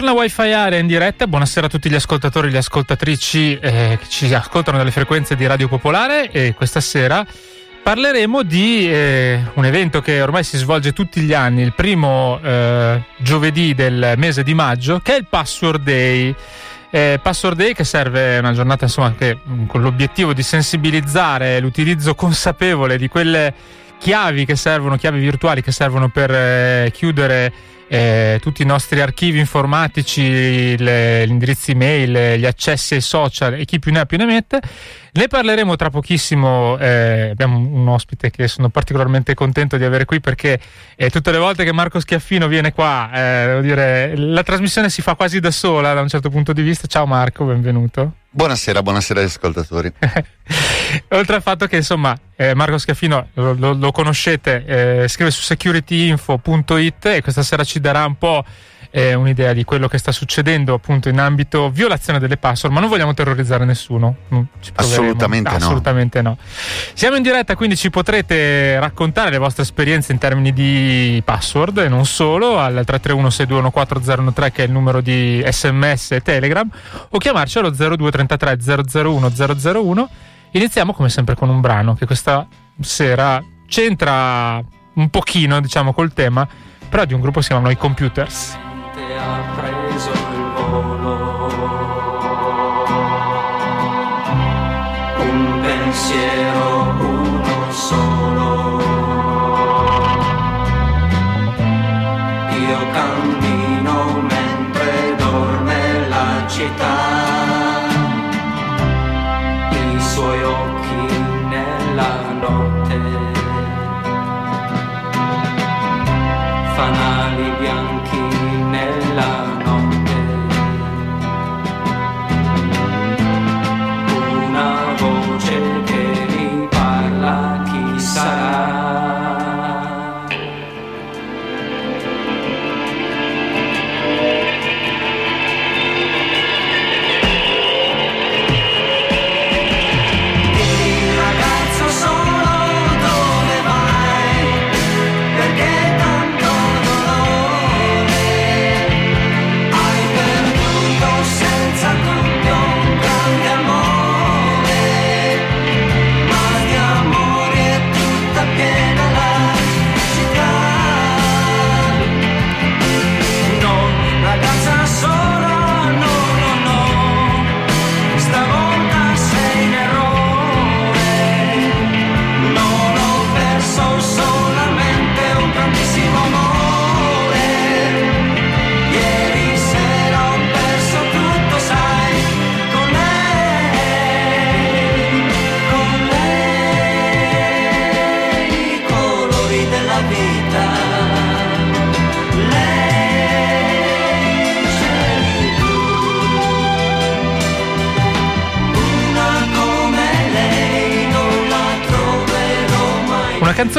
Torna Wi-Fi Area in diretta, buonasera a tutti gli ascoltatori e le ascoltatrici eh, che ci ascoltano dalle frequenze di Radio Popolare e questa sera parleremo di eh, un evento che ormai si svolge tutti gli anni, il primo eh, giovedì del mese di maggio, che è il Password Day. Eh, Password Day che serve una giornata insomma che, con l'obiettivo di sensibilizzare l'utilizzo consapevole di quelle chiavi che servono, chiavi virtuali che servono per eh, chiudere eh, tutti i nostri archivi informatici, le, gli indirizzi mail, gli accessi ai social e chi più ne ha più ne mette. Ne parleremo tra pochissimo, eh, abbiamo un ospite che sono particolarmente contento di avere qui perché eh, tutte le volte che Marco Schiaffino viene qua, eh, dire, la trasmissione si fa quasi da sola da un certo punto di vista. Ciao Marco, benvenuto. Buonasera, buonasera agli ascoltatori. Oltre al fatto che insomma eh, Marco Schiaffino lo, lo, lo conoscete, eh, scrive su securityinfo.it e questa sera ci darà un po' eh, un'idea di quello che sta succedendo appunto in ambito violazione delle password, ma non vogliamo terrorizzare nessuno. Assolutamente no. Assolutamente no. Siamo in diretta, quindi ci potrete raccontare le vostre esperienze in termini di password e non solo al 331-621-4013 che è il numero di sms e telegram o chiamarci allo 0233 001 001. Iniziamo come sempre con un brano che questa sera c'entra un pochino diciamo col tema però di un gruppo si chiama Noi Computers ha preso il volo. Un pensiero,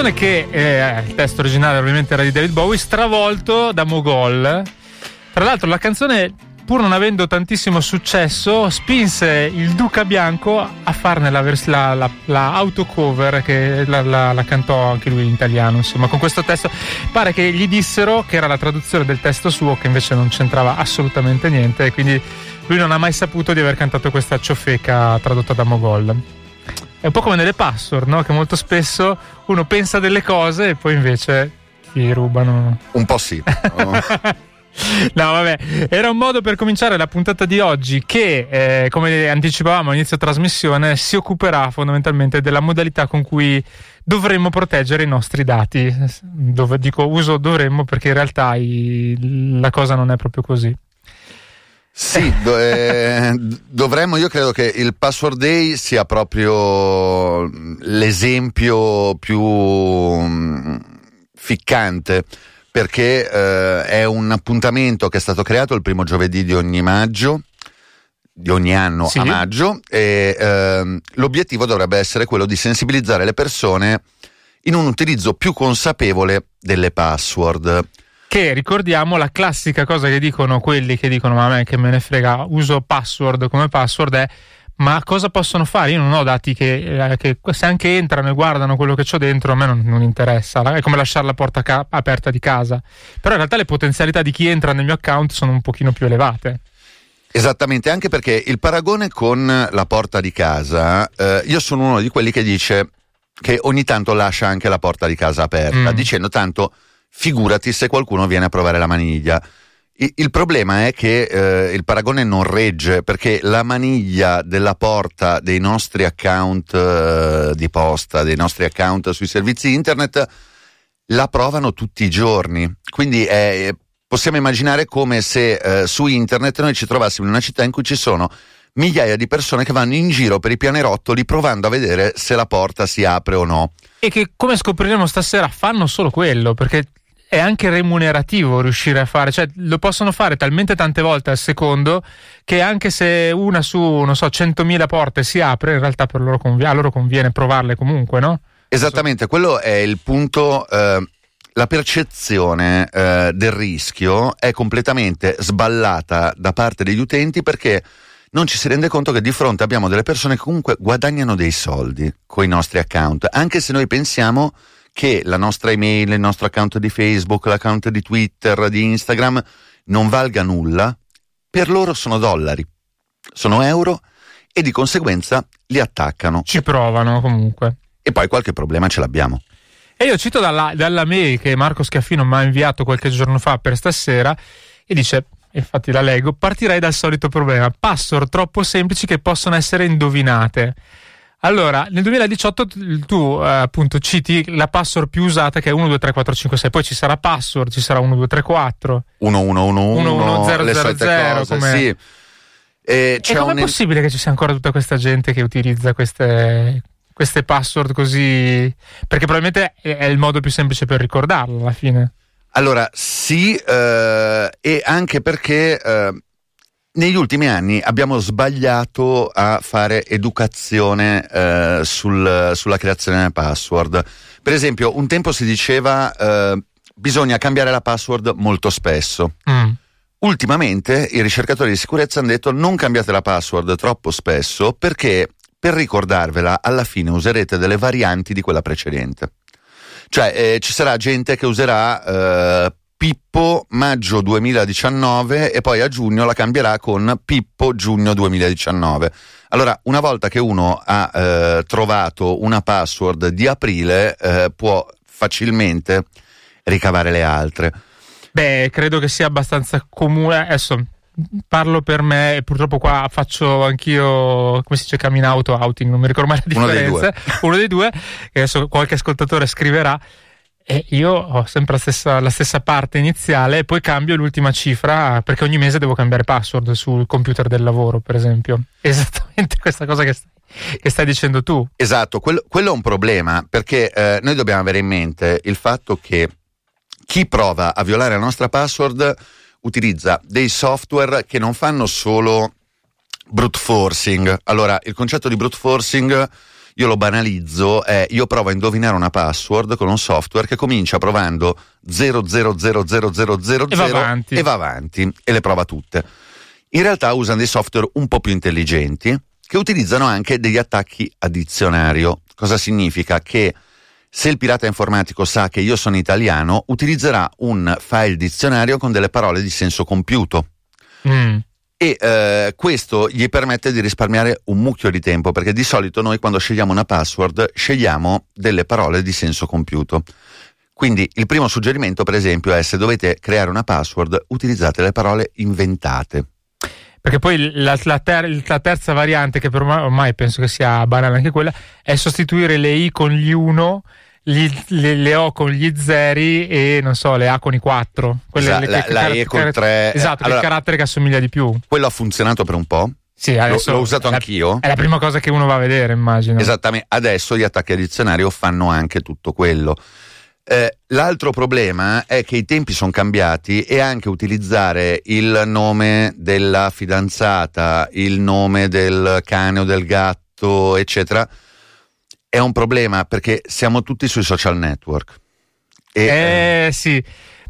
canzone che eh, il testo originale ovviamente era di David Bowie, stravolto da Mogol. Tra l'altro la canzone, pur non avendo tantissimo successo, spinse il Duca Bianco a farne la, vers- la, la, la autocover che la, la- cantò anche lui in italiano, insomma, con questo testo. Pare che gli dissero che era la traduzione del testo suo, che invece non c'entrava assolutamente niente, e quindi lui non ha mai saputo di aver cantato questa ciofeca tradotta da Mogol. È un po' come nelle password, no? Che molto spesso uno pensa delle cose e poi invece ti rubano. Un po' sì. No, vabbè, era un modo per cominciare la puntata di oggi che, eh, come anticipavamo all'inizio trasmissione, si occuperà fondamentalmente della modalità con cui dovremmo proteggere i nostri dati. Dove, dico uso dovremmo perché in realtà i, la cosa non è proprio così. Sì, do, eh, dovremmo, io credo che il Password Day sia proprio l'esempio più mm, ficcante perché eh, è un appuntamento che è stato creato il primo giovedì di ogni maggio di ogni anno sì. a maggio e ehm, l'obiettivo dovrebbe essere quello di sensibilizzare le persone in un utilizzo più consapevole delle password. Che ricordiamo la classica cosa che dicono quelli che dicono ma a me che me ne frega, uso password come password è ma cosa possono fare? Io non ho dati che, eh, che se anche entrano e guardano quello che ho dentro, a me non, non interessa. È come lasciare la porta ca- aperta di casa. Però in realtà le potenzialità di chi entra nel mio account sono un pochino più elevate. Esattamente, anche perché il paragone con la porta di casa, eh, io sono uno di quelli che dice che ogni tanto lascia anche la porta di casa aperta, mm. dicendo tanto figurati se qualcuno viene a provare la maniglia. Il problema è che eh, il paragone non regge perché la maniglia della porta dei nostri account eh, di posta, dei nostri account sui servizi internet, la provano tutti i giorni. Quindi è, possiamo immaginare come se eh, su internet noi ci trovassimo in una città in cui ci sono migliaia di persone che vanno in giro per i pianerottoli provando a vedere se la porta si apre o no. E che come scopriremo stasera fanno solo quello, perché è anche remunerativo riuscire a fare, cioè lo possono fare talmente tante volte al secondo che anche se una su, non so, 100.000 porte si apre, in realtà per loro conv- a loro conviene provarle comunque, no? Esattamente, quello è il punto. Eh, la percezione eh, del rischio è completamente sballata da parte degli utenti perché non ci si rende conto che di fronte abbiamo delle persone che comunque guadagnano dei soldi con i nostri account, anche se noi pensiamo che la nostra email, il nostro account di Facebook, l'account di Twitter, di Instagram non valga nulla, per loro sono dollari, sono euro e di conseguenza li attaccano. Ci provano comunque. E poi qualche problema ce l'abbiamo. E io cito dalla, dalla mail che Marco Schiaffino mi ha inviato qualche giorno fa per stasera e dice infatti la leggo, partirei dal solito problema, password troppo semplici che possono essere indovinate. Allora, nel 2018 tu eh, appunto citi la password più usata che è 123456, poi ci sarà password, ci sarà 1234 1111 11000 come sì. E, e com'è un... possibile che ci sia ancora tutta questa gente che utilizza queste, queste password così? Perché probabilmente è il modo più semplice per ricordarlo alla fine. Allora, sì, eh, e anche perché eh, negli ultimi anni abbiamo sbagliato a fare educazione eh, sul, sulla creazione delle password. Per esempio, un tempo si diceva eh, bisogna cambiare la password molto spesso. Mm. Ultimamente i ricercatori di sicurezza hanno detto non cambiate la password troppo spesso perché per ricordarvela alla fine userete delle varianti di quella precedente. Cioè eh, ci sarà gente che userà eh, Pippo maggio 2019 e poi a giugno la cambierà con Pippo giugno 2019. Allora, una volta che uno ha eh, trovato una password di aprile, eh, può facilmente ricavare le altre. Beh, credo che sia abbastanza comune. Adesso parlo per me e purtroppo qua faccio anch'io, come si dice, coming out outing, non mi ricordo mai la differenza. Uno dei due. Uno dei due, che adesso qualche ascoltatore scriverà e io ho sempre la stessa, la stessa, parte iniziale e poi cambio l'ultima cifra perché ogni mese devo cambiare password sul computer del lavoro, per esempio. Esattamente questa cosa che stai, che stai dicendo tu. Esatto, quello, quello, è un problema perché eh, noi dobbiamo avere in mente il fatto che chi prova a violare la nostra password utilizza dei software che non fanno solo brute forcing. Allora, il concetto di brute forcing io lo banalizzo, è io provo a indovinare una password con un software che comincia provando 000000 e va avanti e, va avanti, e le prova tutte. In realtà usano dei software un po' più intelligenti che utilizzano anche degli attacchi a dizionario. Cosa significa? Che se il pirata informatico sa che io sono italiano, utilizzerà un file dizionario con delle parole di senso compiuto. Mm e eh, questo gli permette di risparmiare un mucchio di tempo perché di solito noi quando scegliamo una password scegliamo delle parole di senso compiuto. Quindi il primo suggerimento, per esempio, è se dovete creare una password, utilizzate le parole inventate. Perché poi la, la ter- la terza variante, che per ormai, penso che sia banale anche quella, è sostituire le i con gli 1, gli- le, le o con gli zeri e non so, le a con i 4. Esa- la- la E col tre. Esatto, Allora- il carattere che assomiglia di più. Quello ha funzionato per un po'. Sì, L'ho, adesso l'ho usato è la- anch'io. È la prima cosa che uno va a vedere, immagino. Esattamente, adesso gli attacchi a dizionario fanno anche tutto quello. Eh, l'altro problema è che i tempi sono cambiati e anche utilizzare il nome della fidanzata, il nome del cane o del gatto, eccetera, è un problema perché siamo tutti sui social network. E, eh, Eh sì.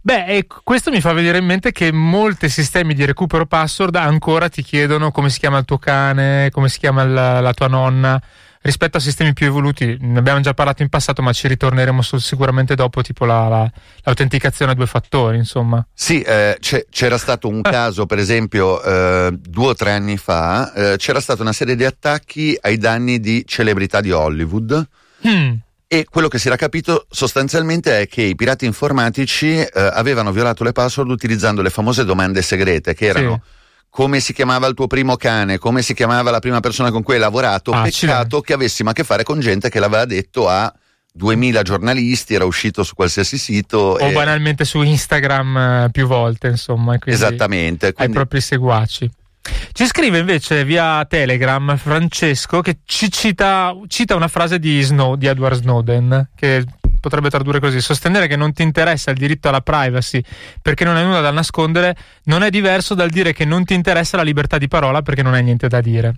Beh, questo mi fa venire in mente che molti sistemi di recupero password ancora ti chiedono come si chiama il tuo cane, come si chiama la, la tua nonna, rispetto a sistemi più evoluti. Ne abbiamo già parlato in passato, ma ci ritorneremo su- sicuramente dopo, tipo la- la- l'autenticazione a due fattori, insomma. Sì, eh, c'era stato un caso, per esempio, eh, due o tre anni fa, eh, c'era stata una serie di attacchi ai danni di celebrità di Hollywood. Hmm. E quello che si era capito sostanzialmente è che i pirati informatici eh, avevano violato le password utilizzando le famose domande segrete, che erano come si chiamava il tuo primo cane, come si chiamava la prima persona con cui hai lavorato. Ah, Peccato accidenti. che avessimo a che fare con gente che l'aveva detto a 2000 giornalisti, era uscito su qualsiasi sito. O e- banalmente su Instagram eh, più volte, insomma. e quindi Esattamente. Ai propri seguaci. Ci scrive invece via Telegram Francesco che ci cita, cita una frase di, Snow, di Edward Snowden che potrebbe tradurre così: sostenere che non ti interessa il diritto alla privacy perché non hai nulla da nascondere non è diverso dal dire che non ti interessa la libertà di parola perché non hai niente da dire.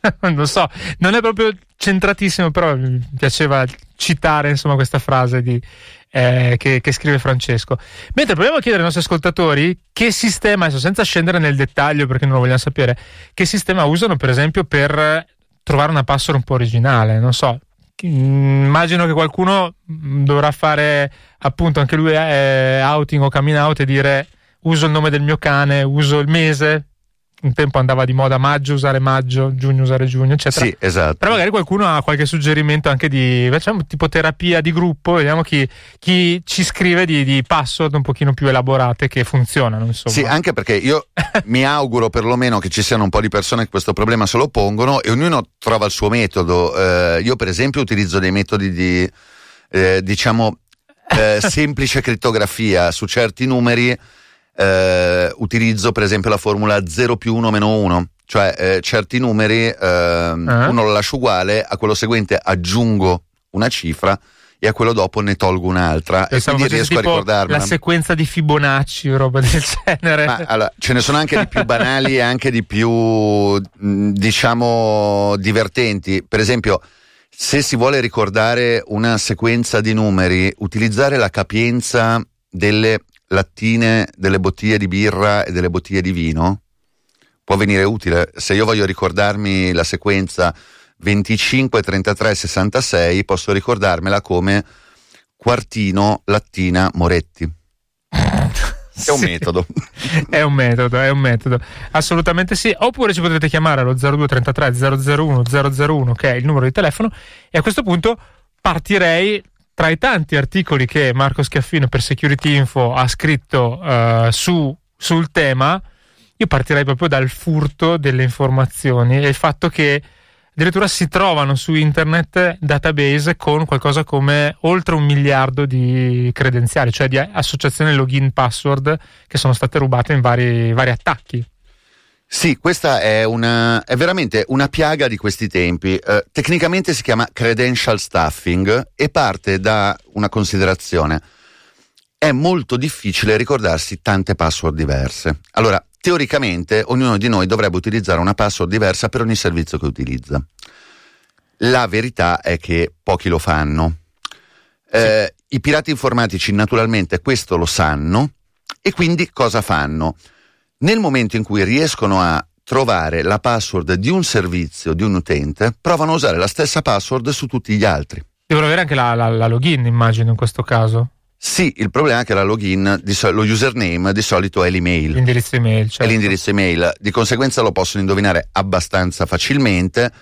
non so, non è proprio centratissimo, però mi piaceva citare insomma questa frase di, eh, che, che scrive Francesco. Mentre proviamo a chiedere ai nostri ascoltatori che sistema, adesso senza scendere nel dettaglio perché non lo vogliamo sapere, che sistema usano per esempio per trovare una password un po' originale, non so. Mm, Immagino che qualcuno mm, dovrà fare appunto anche lui eh, outing o coming out e dire uso il nome del mio cane, uso il mese. Un tempo andava di moda maggio usare maggio, giugno usare giugno, eccetera. Sì, esatto. Però magari qualcuno ha qualche suggerimento anche di facciamo tipo terapia di gruppo, vediamo chi, chi ci scrive di, di password un pochino più elaborate che funzionano. Insomma. Sì, anche perché io mi auguro perlomeno che ci siano un po' di persone che questo problema se lo pongono e ognuno trova il suo metodo. Eh, io, per esempio, utilizzo dei metodi di, eh, diciamo, eh, semplice crittografia su certi numeri. Eh, utilizzo, per esempio, la formula 0 più 1 meno 1. Cioè, eh, certi numeri Eh? uno lo lascio uguale, a quello seguente aggiungo una cifra e a quello dopo ne tolgo un'altra e quindi riesco a tipo ricordarmela. la sequenza di Fibonacci o roba del genere. Ma allora, ce ne sono anche di più banali e anche di più, mh, diciamo, divertenti. Per esempio, se si vuole ricordare una sequenza di numeri, utilizzare la capienza delle lattine delle bottiglie di birra e delle bottiglie di vino può venire utile. Se io voglio ricordarmi la sequenza 25, 33, 66, posso ricordarmela come quartino, lattina, moretti. È un Sì. metodo. È un metodo, è un metodo. Assolutamente sì. Oppure ci potete chiamare allo 0233 001 001, che è il numero di telefono, e a questo punto partirei tra i tanti articoli che Marco Schiaffino per Security Info ha scritto eh, su, sul tema. Io partirei proprio dal furto delle informazioni e il fatto che addirittura si trovano su internet database con qualcosa come oltre un miliardo di credenziali, cioè di associazioni login password che sono state rubate in vari, vari attacchi. Sì, questa è, una, è veramente una piaga di questi tempi. Eh, tecnicamente si chiama credential stuffing e parte da una considerazione. È molto difficile ricordarsi tante password diverse. Allora, teoricamente, ognuno di noi dovrebbe utilizzare una password diversa per ogni servizio che utilizza. La verità è che pochi lo fanno. Eh, I pirati informatici naturalmente questo lo sanno e quindi cosa fanno? Nel momento in cui riescono a trovare la password di un servizio, di un utente, provano a usare la stessa password su tutti gli altri. Devono avere anche la, la- la login, immagino, in questo caso, Sì, il problema è che la login, lo username di solito è l'email. l'indirizzo email. È certo. l'indirizzo email, di conseguenza lo possono indovinare abbastanza facilmente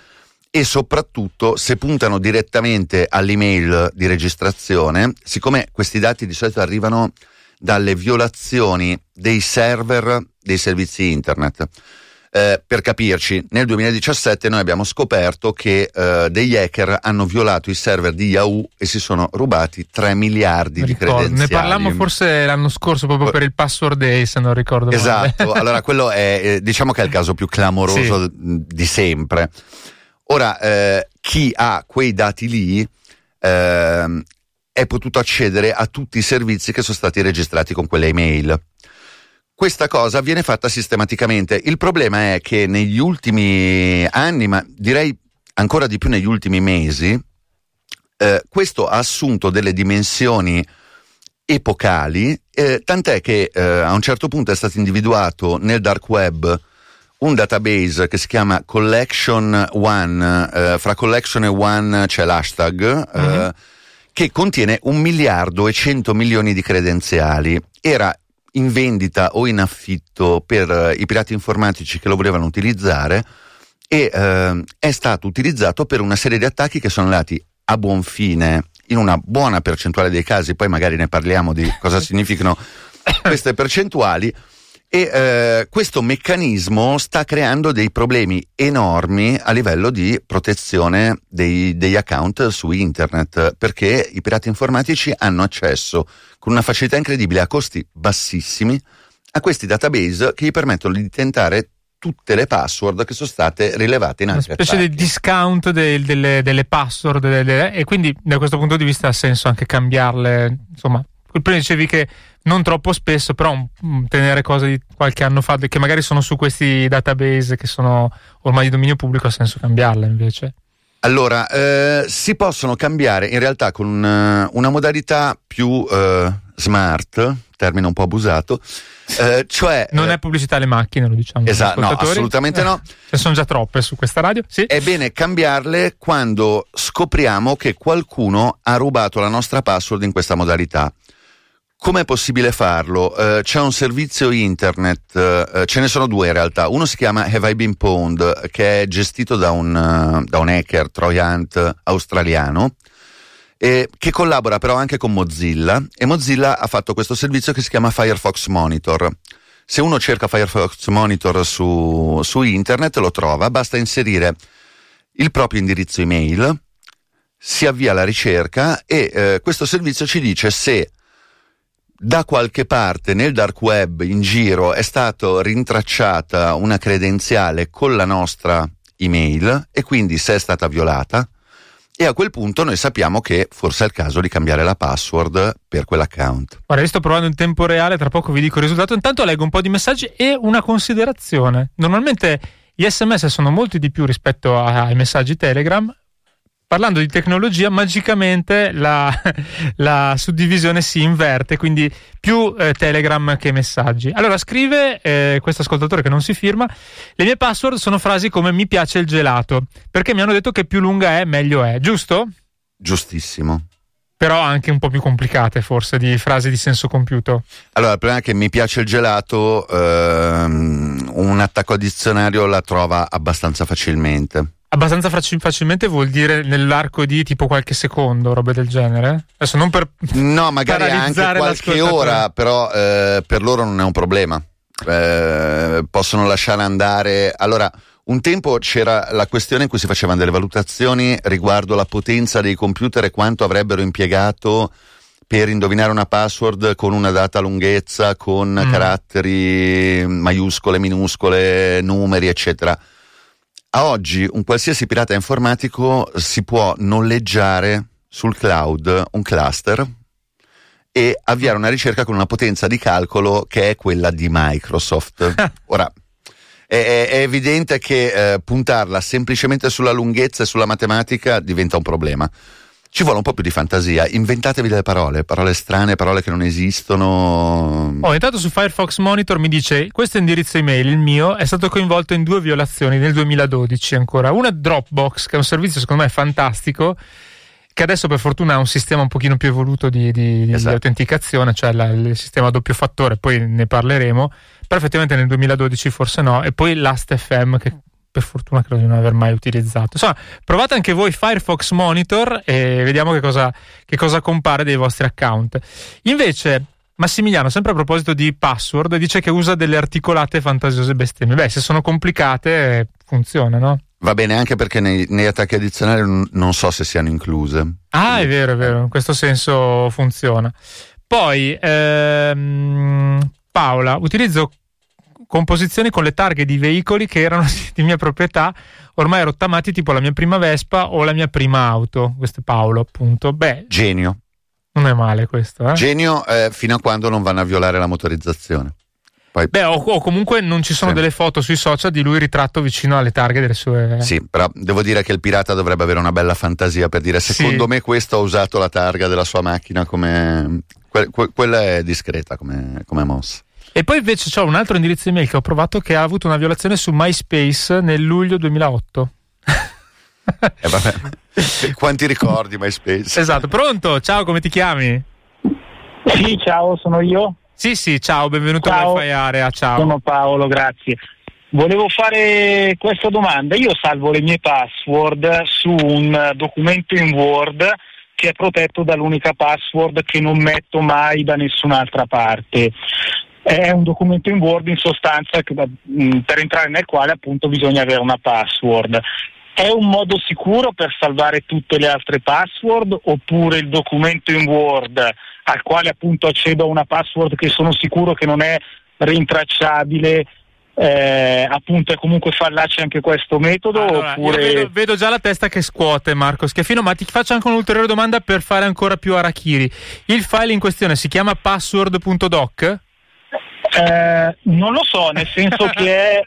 e soprattutto se puntano direttamente all'email di registrazione, siccome questi dati di solito arrivano dalle violazioni dei server dei servizi internet. Eh, per capirci, nel 2017 noi abbiamo scoperto che eh, degli hacker hanno violato i server di Yahoo e si sono rubati 3 miliardi di Ricordo. credenziali. Ne parlammo forse l'anno scorso proprio per il password day, se non ricordo male. Esatto, allora quello è, eh, diciamo che è il caso più clamoroso Sì. di sempre. Ora, eh, chi ha quei dati lì ehm, è potuto accedere a tutti i servizi che sono stati registrati con quelle email. Questa cosa viene fatta sistematicamente. Il problema è che negli ultimi anni, ma direi ancora di più negli ultimi mesi, eh, questo ha assunto delle dimensioni epocali, eh, tant'è che eh, a un certo punto è stato individuato nel dark web un database che si chiama Collection One, eh, fra Collection e One c'è l'hashtag, Mhm. Che contiene un miliardo e cento milioni di credenziali. Era in vendita o in affitto per eh, i pirati informatici che lo volevano utilizzare e eh, è stato utilizzato per una serie di attacchi che sono andati a buon fine in una buona percentuale dei casi, poi magari ne parliamo di cosa significano queste percentuali. E eh, questo meccanismo sta creando dei problemi enormi a livello di protezione dei- degli account su internet, perché i pirati informatici hanno accesso con una facilità incredibile a costi bassissimi a questi database che gli permettono di tentare tutte le password che sono state rilevate in Una altri specie di attacchi. discount del- delle, delle password delle- e quindi da questo punto di vista ha senso anche cambiarle. Insomma, prima dicevi che non troppo spesso, però tenere cose di qualche anno fa che magari sono su questi database che sono ormai di dominio pubblico ha senso cambiarle invece. Allora, eh, si possono cambiare in realtà con eh, una modalità più eh, smart, termine un po' abusato, eh, cioè... Non eh, è pubblicità alle macchine, lo diciamo. Esatto, no, assolutamente no. Ce ne sono già troppe su questa radio. Sì. È bene cambiarle quando scopriamo che qualcuno ha rubato la nostra password in questa modalità. Com'è possibile farlo? Eh, c'è un servizio internet, eh, ce ne sono due in realtà. Uno si chiama Have I Been Pwned, che è gestito da un, eh, da un hacker, Troy Hunt, australiano, e che collabora però anche con Mozilla. E Mozilla ha fatto questo servizio che si chiama Firefox Monitor. Se uno cerca Firefox Monitor su, su internet lo trova, basta inserire il proprio indirizzo email, si avvia la ricerca e eh, questo servizio ci dice se da qualche parte nel dark web in giro è stata rintracciata una credenziale con la nostra email e quindi se è stata violata e a quel punto noi sappiamo che forse è il caso di cambiare la password per quell'account. Guarda, io sto provando in tempo reale, tra poco vi dico il risultato. Intanto leggo un po' di messaggi e una considerazione. Normalmente gli sms sono molti di più rispetto ai messaggi Telegram. Parlando di tecnologia, magicamente la, la suddivisione si inverte, quindi più eh, Telegram che messaggi. Allora scrive eh, questo ascoltatore che non si firma, le mie password sono frasi come mi piace il gelato, perché mi hanno detto che più lunga è meglio è, giusto? Giustissimo. Però anche un po' più complicate forse di frasi di senso compiuto. Allora, il problema è che mi piace il gelato, ehm, un attacco al dizionario la trova abbastanza facilmente. Abbastanza faci- facilmente vuol dire nell'arco di tipo qualche secondo, robe del genere. Adesso non per. No, magari anche qualche ora, però eh, per loro non è un problema. Eh, possono lasciare andare. Allora, un tempo c'era la questione in cui si facevano delle valutazioni riguardo la potenza dei computer e quanto avrebbero impiegato per indovinare una password con una data lunghezza, con Mm. caratteri maiuscole, minuscole, numeri, eccetera. A oggi un qualsiasi pirata informatico si può noleggiare sul cloud un cluster e avviare una ricerca con una potenza di calcolo che è quella di Microsoft. Ora, è, è- evidente che eh, puntarla semplicemente sulla lunghezza e sulla matematica diventa un problema. Ci vuole un po' più di fantasia, inventatevi delle parole, parole strane, parole che non esistono. Oh, intanto su Firefox Monitor mi dice: Questo indirizzo email, il mio, è stato coinvolto in due violazioni nel 2012 ancora. Una Dropbox, che è un servizio secondo me fantastico. Che adesso per fortuna ha un sistema un pochino più evoluto di, di- di Esatto. autenticazione, cioè la- il sistema a doppio fattore, poi ne parleremo. Però effettivamente nel 2012 forse no. E poi Last.fm, che per fortuna credo di non aver mai utilizzato. Insomma, provate anche voi Firefox Monitor e vediamo che cosa, che cosa compare dei vostri account. Invece, Massimiliano, sempre a proposito di password, dice che usa delle articolate fantasiose bestemmie. Beh, se sono complicate, funziona, no? Va bene anche perché nei, negli attacchi addizionali non, so se siano incluse. Ah, è vero, è vero, in questo senso funziona. Poi, ehm, Paola, utilizzo composizioni con le targhe di veicoli che erano di mia proprietà, ormai rottamati tipo la mia prima Vespa o la mia prima auto. Questo è Paolo, appunto. Beh, Genio. non è male questo, eh? Genio eh, fino a quando non vanno a violare la motorizzazione. Poi, Beh, o, o comunque non ci sono Sì. delle foto sui social di lui ritratto vicino alle targhe delle sue. Sì, però devo dire che il pirata dovrebbe avere una bella fantasia per dire secondo Sì. me questo ha usato la targa della sua macchina come... que- que- quella è discreta come, come mossa. E poi invece c'ho un altro indirizzo email che ho provato che ha avuto una violazione su MySpace nel luglio 2008. E vabbè, quanti ricordi MySpace? esatto, pronto? Ciao, come ti chiami? Sì, ciao, sono io. Sì, sì, ciao, benvenuto Ciao. a Wi-Fi Area, ciao. Sono Paolo, grazie. Volevo fare questa domanda. Io salvo le mie password su un documento in Word che è protetto dall'unica password che non metto mai da nessun'altra parte. È un documento in Word in sostanza che, mh, per entrare nel quale appunto bisogna avere una password. È un modo sicuro per salvare tutte le altre password oppure il documento in Word al quale appunto accedo a una password che sono sicuro che non è rintracciabile, eh, appunto è comunque fallace anche questo metodo Allora, oppure vedo, vedo già la testa che scuote Marco Schiaffino, ma ti faccio anche un'ulteriore domanda per fare ancora più arachiri. Il file in questione si chiama password.doc? Eh, non lo so, nel senso che è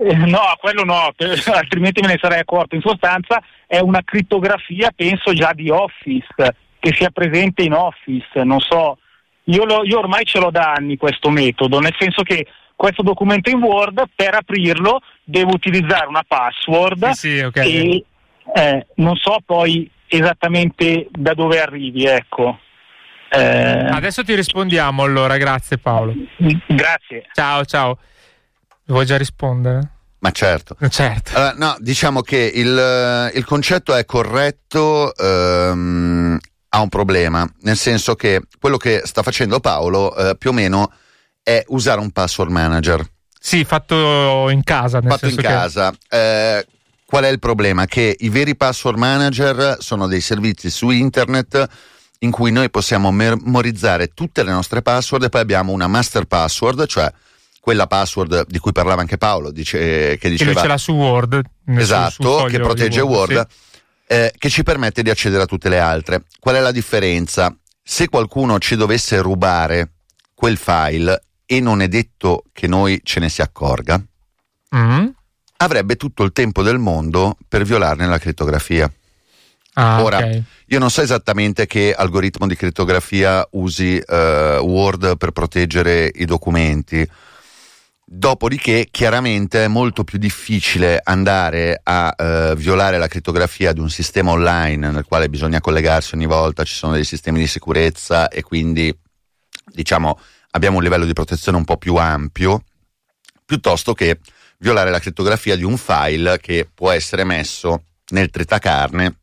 eh, no, quello no, per- altrimenti me ne sarei accorto. In sostanza è una crittografia, penso già di Office, che sia presente in Office, non so. Io, lo- io ormai ce l'ho da anni questo metodo, nel senso che questo documento in Word, per aprirlo, devo utilizzare una password Sì, sì, ok. e eh, non so poi esattamente da dove arrivi, ecco. Eh, Adesso ti rispondiamo allora, grazie Paolo. grazie. Ciao, ciao. Vuoi già rispondere? Ma certo. Certo. Allora, no, diciamo che il, eh, il concetto è corretto, ehm, ha un problema, nel senso che quello che sta facendo Paolo eh, più o meno è usare un password manager Sì, fatto in casa. Nel fatto in senso che- casa. Eh, qual è il problema? Che i veri password manager sono dei servizi su internet in cui noi possiamo memorizzare tutte le nostre password e poi abbiamo una master password, cioè quella password di cui parlava anche Paolo, dice, che Che diceva ce l'ha su Word. esatto, foglio che protegge Word, sì. eh, che ci permette di accedere a tutte le altre. Qual è la differenza? Se qualcuno ci dovesse rubare quel file e non è detto che noi ce ne si accorga, Mm. avrebbe tutto il tempo del mondo per violarne la crittografia. Ah, Ora, ok. Io non so esattamente che algoritmo di crittografia usi eh, Word per proteggere i documenti. Dopodiché, chiaramente è molto più difficile andare a eh, violare la crittografia di un sistema online nel quale bisogna collegarsi ogni volta, ci sono dei sistemi di sicurezza e quindi, diciamo, abbiamo un livello di protezione un po' più ampio, piuttosto che violare la crittografia di un file che può essere messo nel tritacarne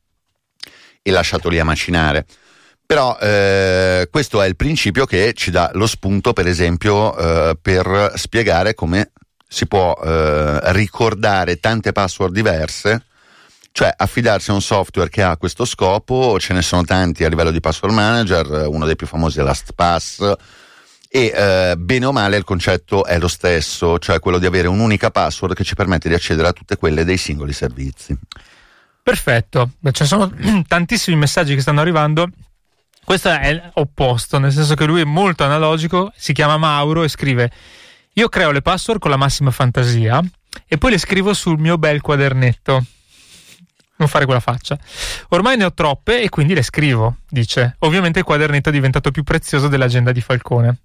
e lasciato lì a macinare. Però eh, questo è il principio che ci dà lo spunto, per esempio, eh, per spiegare come si può eh, ricordare tante password diverse, cioè affidarsi a un software che ha questo scopo, ce ne sono tanti a livello di password manager, uno dei più famosi è LastPass, e eh, bene o male il concetto è lo stesso, cioè quello di avere un'unica password che ci permette di accedere a tutte quelle dei singoli servizi. Perfetto, ci sono tantissimi messaggi che stanno arrivando. Questo è opposto, nel senso che lui è molto analogico, si chiama Mauro e scrive io creo le password con la massima fantasia e poi le scrivo sul mio bel quadernetto. Non fare quella faccia. Ormai ne ho troppe e quindi le scrivo, dice. Ovviamente il quadernetto è diventato più prezioso dell'agenda di Falcone.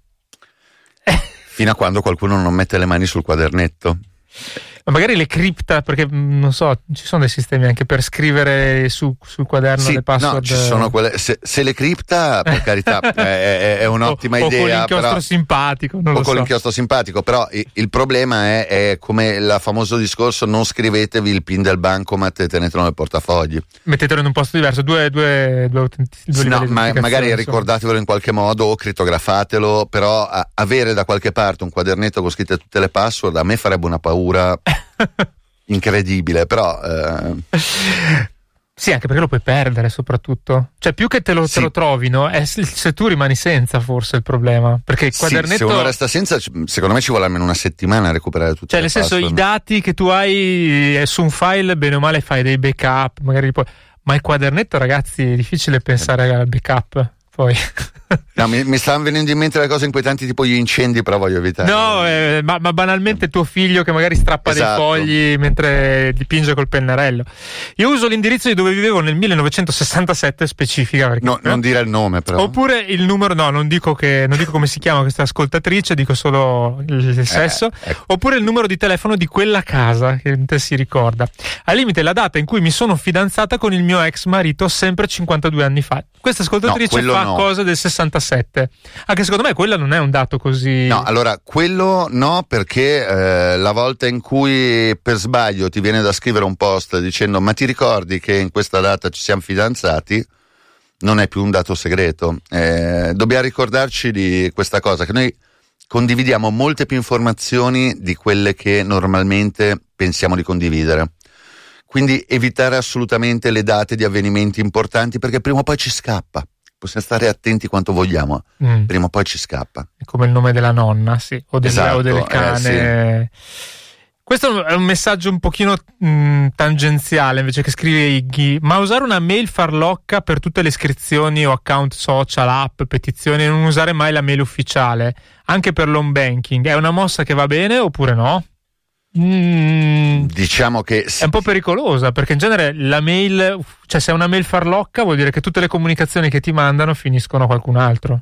Fino a quando qualcuno non mette le mani sul quadernetto. Ma magari le cripta, perché mh, non so, ci sono dei sistemi anche per scrivere su- sul quaderno Sì, le password. no, ci sono quelle. Se, se le cripta, per carità, è, è- un'ottima o, O con idea. l'inchiostro però- simpatico, o con so. l'inchiostro simpatico, però il problema è, è come il famoso discorso: non scrivetevi il pin del bancomat e tenetelo nel portafogli. Mettetelo in un posto diverso, due, due, due, due Sì, no, ma- magari ricordatevelo in qualche modo o criptografatelo, però a- avere da qualche parte un quadernetto con scritte tutte le password a me farebbe una paura incredibile, però eh, Sì, anche perché lo puoi perdere soprattutto. Cioè, più che te lo, te Sì. lo trovino, è se se tu rimani senza forse il problema. Perché il sì, quadernetto... se uno resta senza, secondo me ci vuole almeno una settimana a recuperare tutte Cioè, nel senso, i password. dati che tu hai eh, su un file, bene o male, fai dei backup, magari poi... Ma il quadernetto, ragazzi, è difficile pensare al backup. Poi. No, mi, mi stavano venendo in mente le cose inquietanti tipo gli incendi, però voglio evitare. No, eh, ma, ma banalmente tuo figlio che magari strappa Esatto. dei fogli mentre dipinge col pennarello. Io uso l'indirizzo di dove vivevo nel 1967 specifica. Perché, No, non dire il nome, però. Oppure il numero, no, non dico, che, non dico come si chiama questa ascoltatrice, dico solo il, il sesso. ecco. Oppure il numero di telefono di quella casa che te si ricorda. Al limite la data in cui mi sono fidanzata con il mio ex marito sempre 52 anni fa. Questa ascoltatrice quello fa no. cose del 67. Anche secondo me quella non è un dato così. No, allora quello no, perché eh, la volta in cui per sbaglio ti viene da scrivere un post dicendo ma ti ricordi che in questa data ci siamo fidanzati, non è più un dato segreto. Eh, dobbiamo ricordarci di questa cosa, che noi condividiamo molte più informazioni di quelle che normalmente pensiamo di condividere. Quindi evitare assolutamente le date di avvenimenti importanti perché prima o poi ci scappa. Possiamo stare attenti quanto vogliamo, Mm. prima o poi ci scappa. È come il nome della nonna, sì, o del, Esatto, o del eh, cane. Questo è un messaggio un pochino mh, tangenziale invece che scrive Iggy, ma usare una mail farlocca per tutte le iscrizioni o account social, app, petizioni e non usare mai la mail ufficiale, anche per l'home banking, è una mossa che va bene oppure no? Mm, Diciamo che è un po' pericolosa perché in genere la mail, cioè se è una mail farlocca vuol dire che tutte le comunicazioni che ti mandano finiscono a qualcun altro.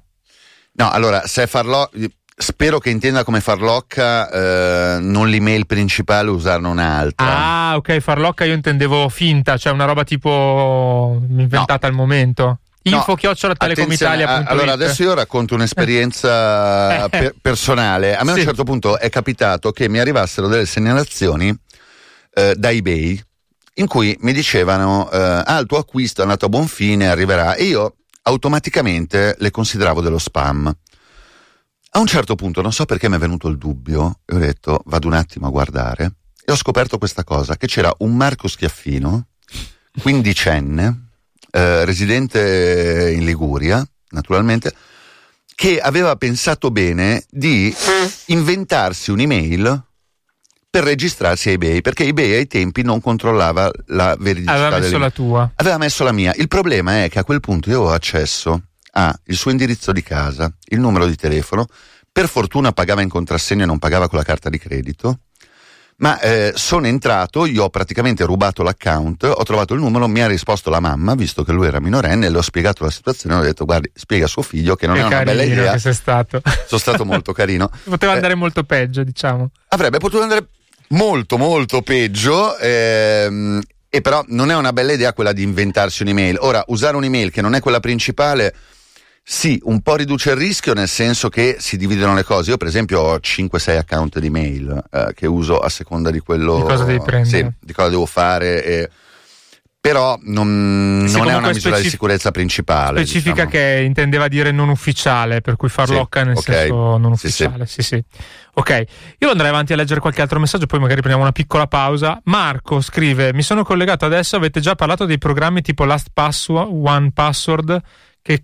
No, allora, se farlo, spero che intenda come farlocca eh, non l'email principale, usarne un'altra. Ah, ok, farlocca io intendevo finta, cioè una roba tipo inventata al momento. No, Info chiocciola Attenzione, telecomitalia.it. a- Allora, adesso io racconto un'esperienza Eh. per- personale. A me a Sì. un certo punto è capitato che mi arrivassero delle segnalazioni eh, da eBay in cui mi dicevano eh, ah il tuo acquisto è andato a buon fine, arriverà e io automaticamente le consideravo dello spam. A un certo punto, non so perché mi è venuto il dubbio, e ho detto vado un attimo a guardare e ho scoperto questa cosa, che c'era un Marco Schiaffino, quindicenne, eh, residente in Liguria, naturalmente, che aveva pensato bene di inventarsi un'email per registrarsi a eBay, perché eBay ai tempi non controllava la veridicità Aveva messo la tua. Aveva messo la mia. Il problema è che a quel punto io ho accesso a il suo indirizzo di casa, il numero di telefono. Per fortuna pagava in contrassegno e non pagava con la carta di credito. Ma eh, sono entrato, io ho praticamente rubato l'account, ho trovato il numero, mi ha risposto la mamma, visto che lui era minorenne, le ho spiegato la situazione, ho detto guardi, spiega a suo figlio che non che è una bella idea, che sei stato. sono stato molto carino. Poteva Eh, andare molto peggio, diciamo. avrebbe potuto andare molto molto peggio ehm, e però non è una bella idea quella di inventarsi un'email ora usare un'email che non è quella principale sì, un po' riduce il rischio nel senso che si dividono le cose. Io, per esempio, ho 5-6 account di mail eh, che uso a seconda di quello Di cosa devi prendere. Sì, di cosa devo fare. e- Però non, Sì, non è una misura di sicurezza principale. Specifica diciamo. che intendeva dire non ufficiale, per cui farlocca Sì, nel ok. senso non ufficiale. Sì, sì. Ok, io andrei avanti a leggere qualche altro messaggio, poi magari prendiamo una piccola pausa. Marco scrive: Mi sono collegato adesso. Avete già parlato dei programmi tipo LastPass, One Password che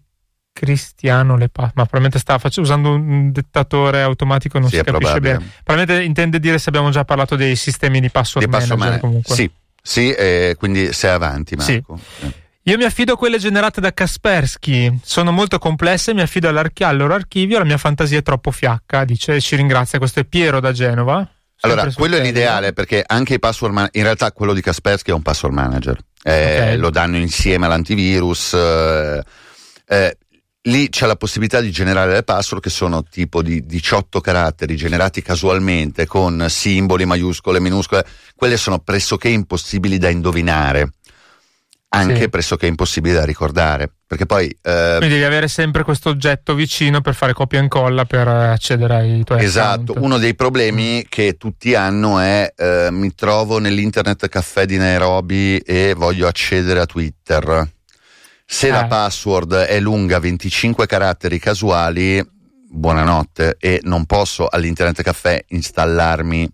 Cristiano le pa- ma probabilmente sta facendo, usando un dettatore automatico, non Sì, si capisce probabile. bene. Probabilmente intende dire se abbiamo già parlato dei sistemi di password Di manager male. comunque. Sì, sì eh, quindi sei avanti, Sì. Marco. Eh. Io mi affido a quelle generate da Kaspersky, sono molto complesse, mi affido al loro archivio, la mia fantasia è troppo fiacca, dice ci ringrazia, questo è Piero da Genova. Allora, quello è l'ideale perché anche i password manager, in realtà quello di Kaspersky è un password manager, Eh, Ok. lo danno insieme all'antivirus. eh, eh, lì c'è la possibilità di generare le password che sono tipo di 18 caratteri generati casualmente con simboli, maiuscole, minuscole, quelle sono pressoché impossibili da indovinare, anche Sì. pressoché impossibili da ricordare, perché poi eh, Quindi devi avere sempre questo oggetto vicino per fare copia e incolla per accedere ai tuoi Esatto, account. uno dei problemi che tutti hanno è eh, mi trovo nell'internet caffè di Nairobi e voglio accedere a Twitter. Se la Eh. password è lunga 25 caratteri casuali, buonanotte, e non posso all'internet caffè installarmi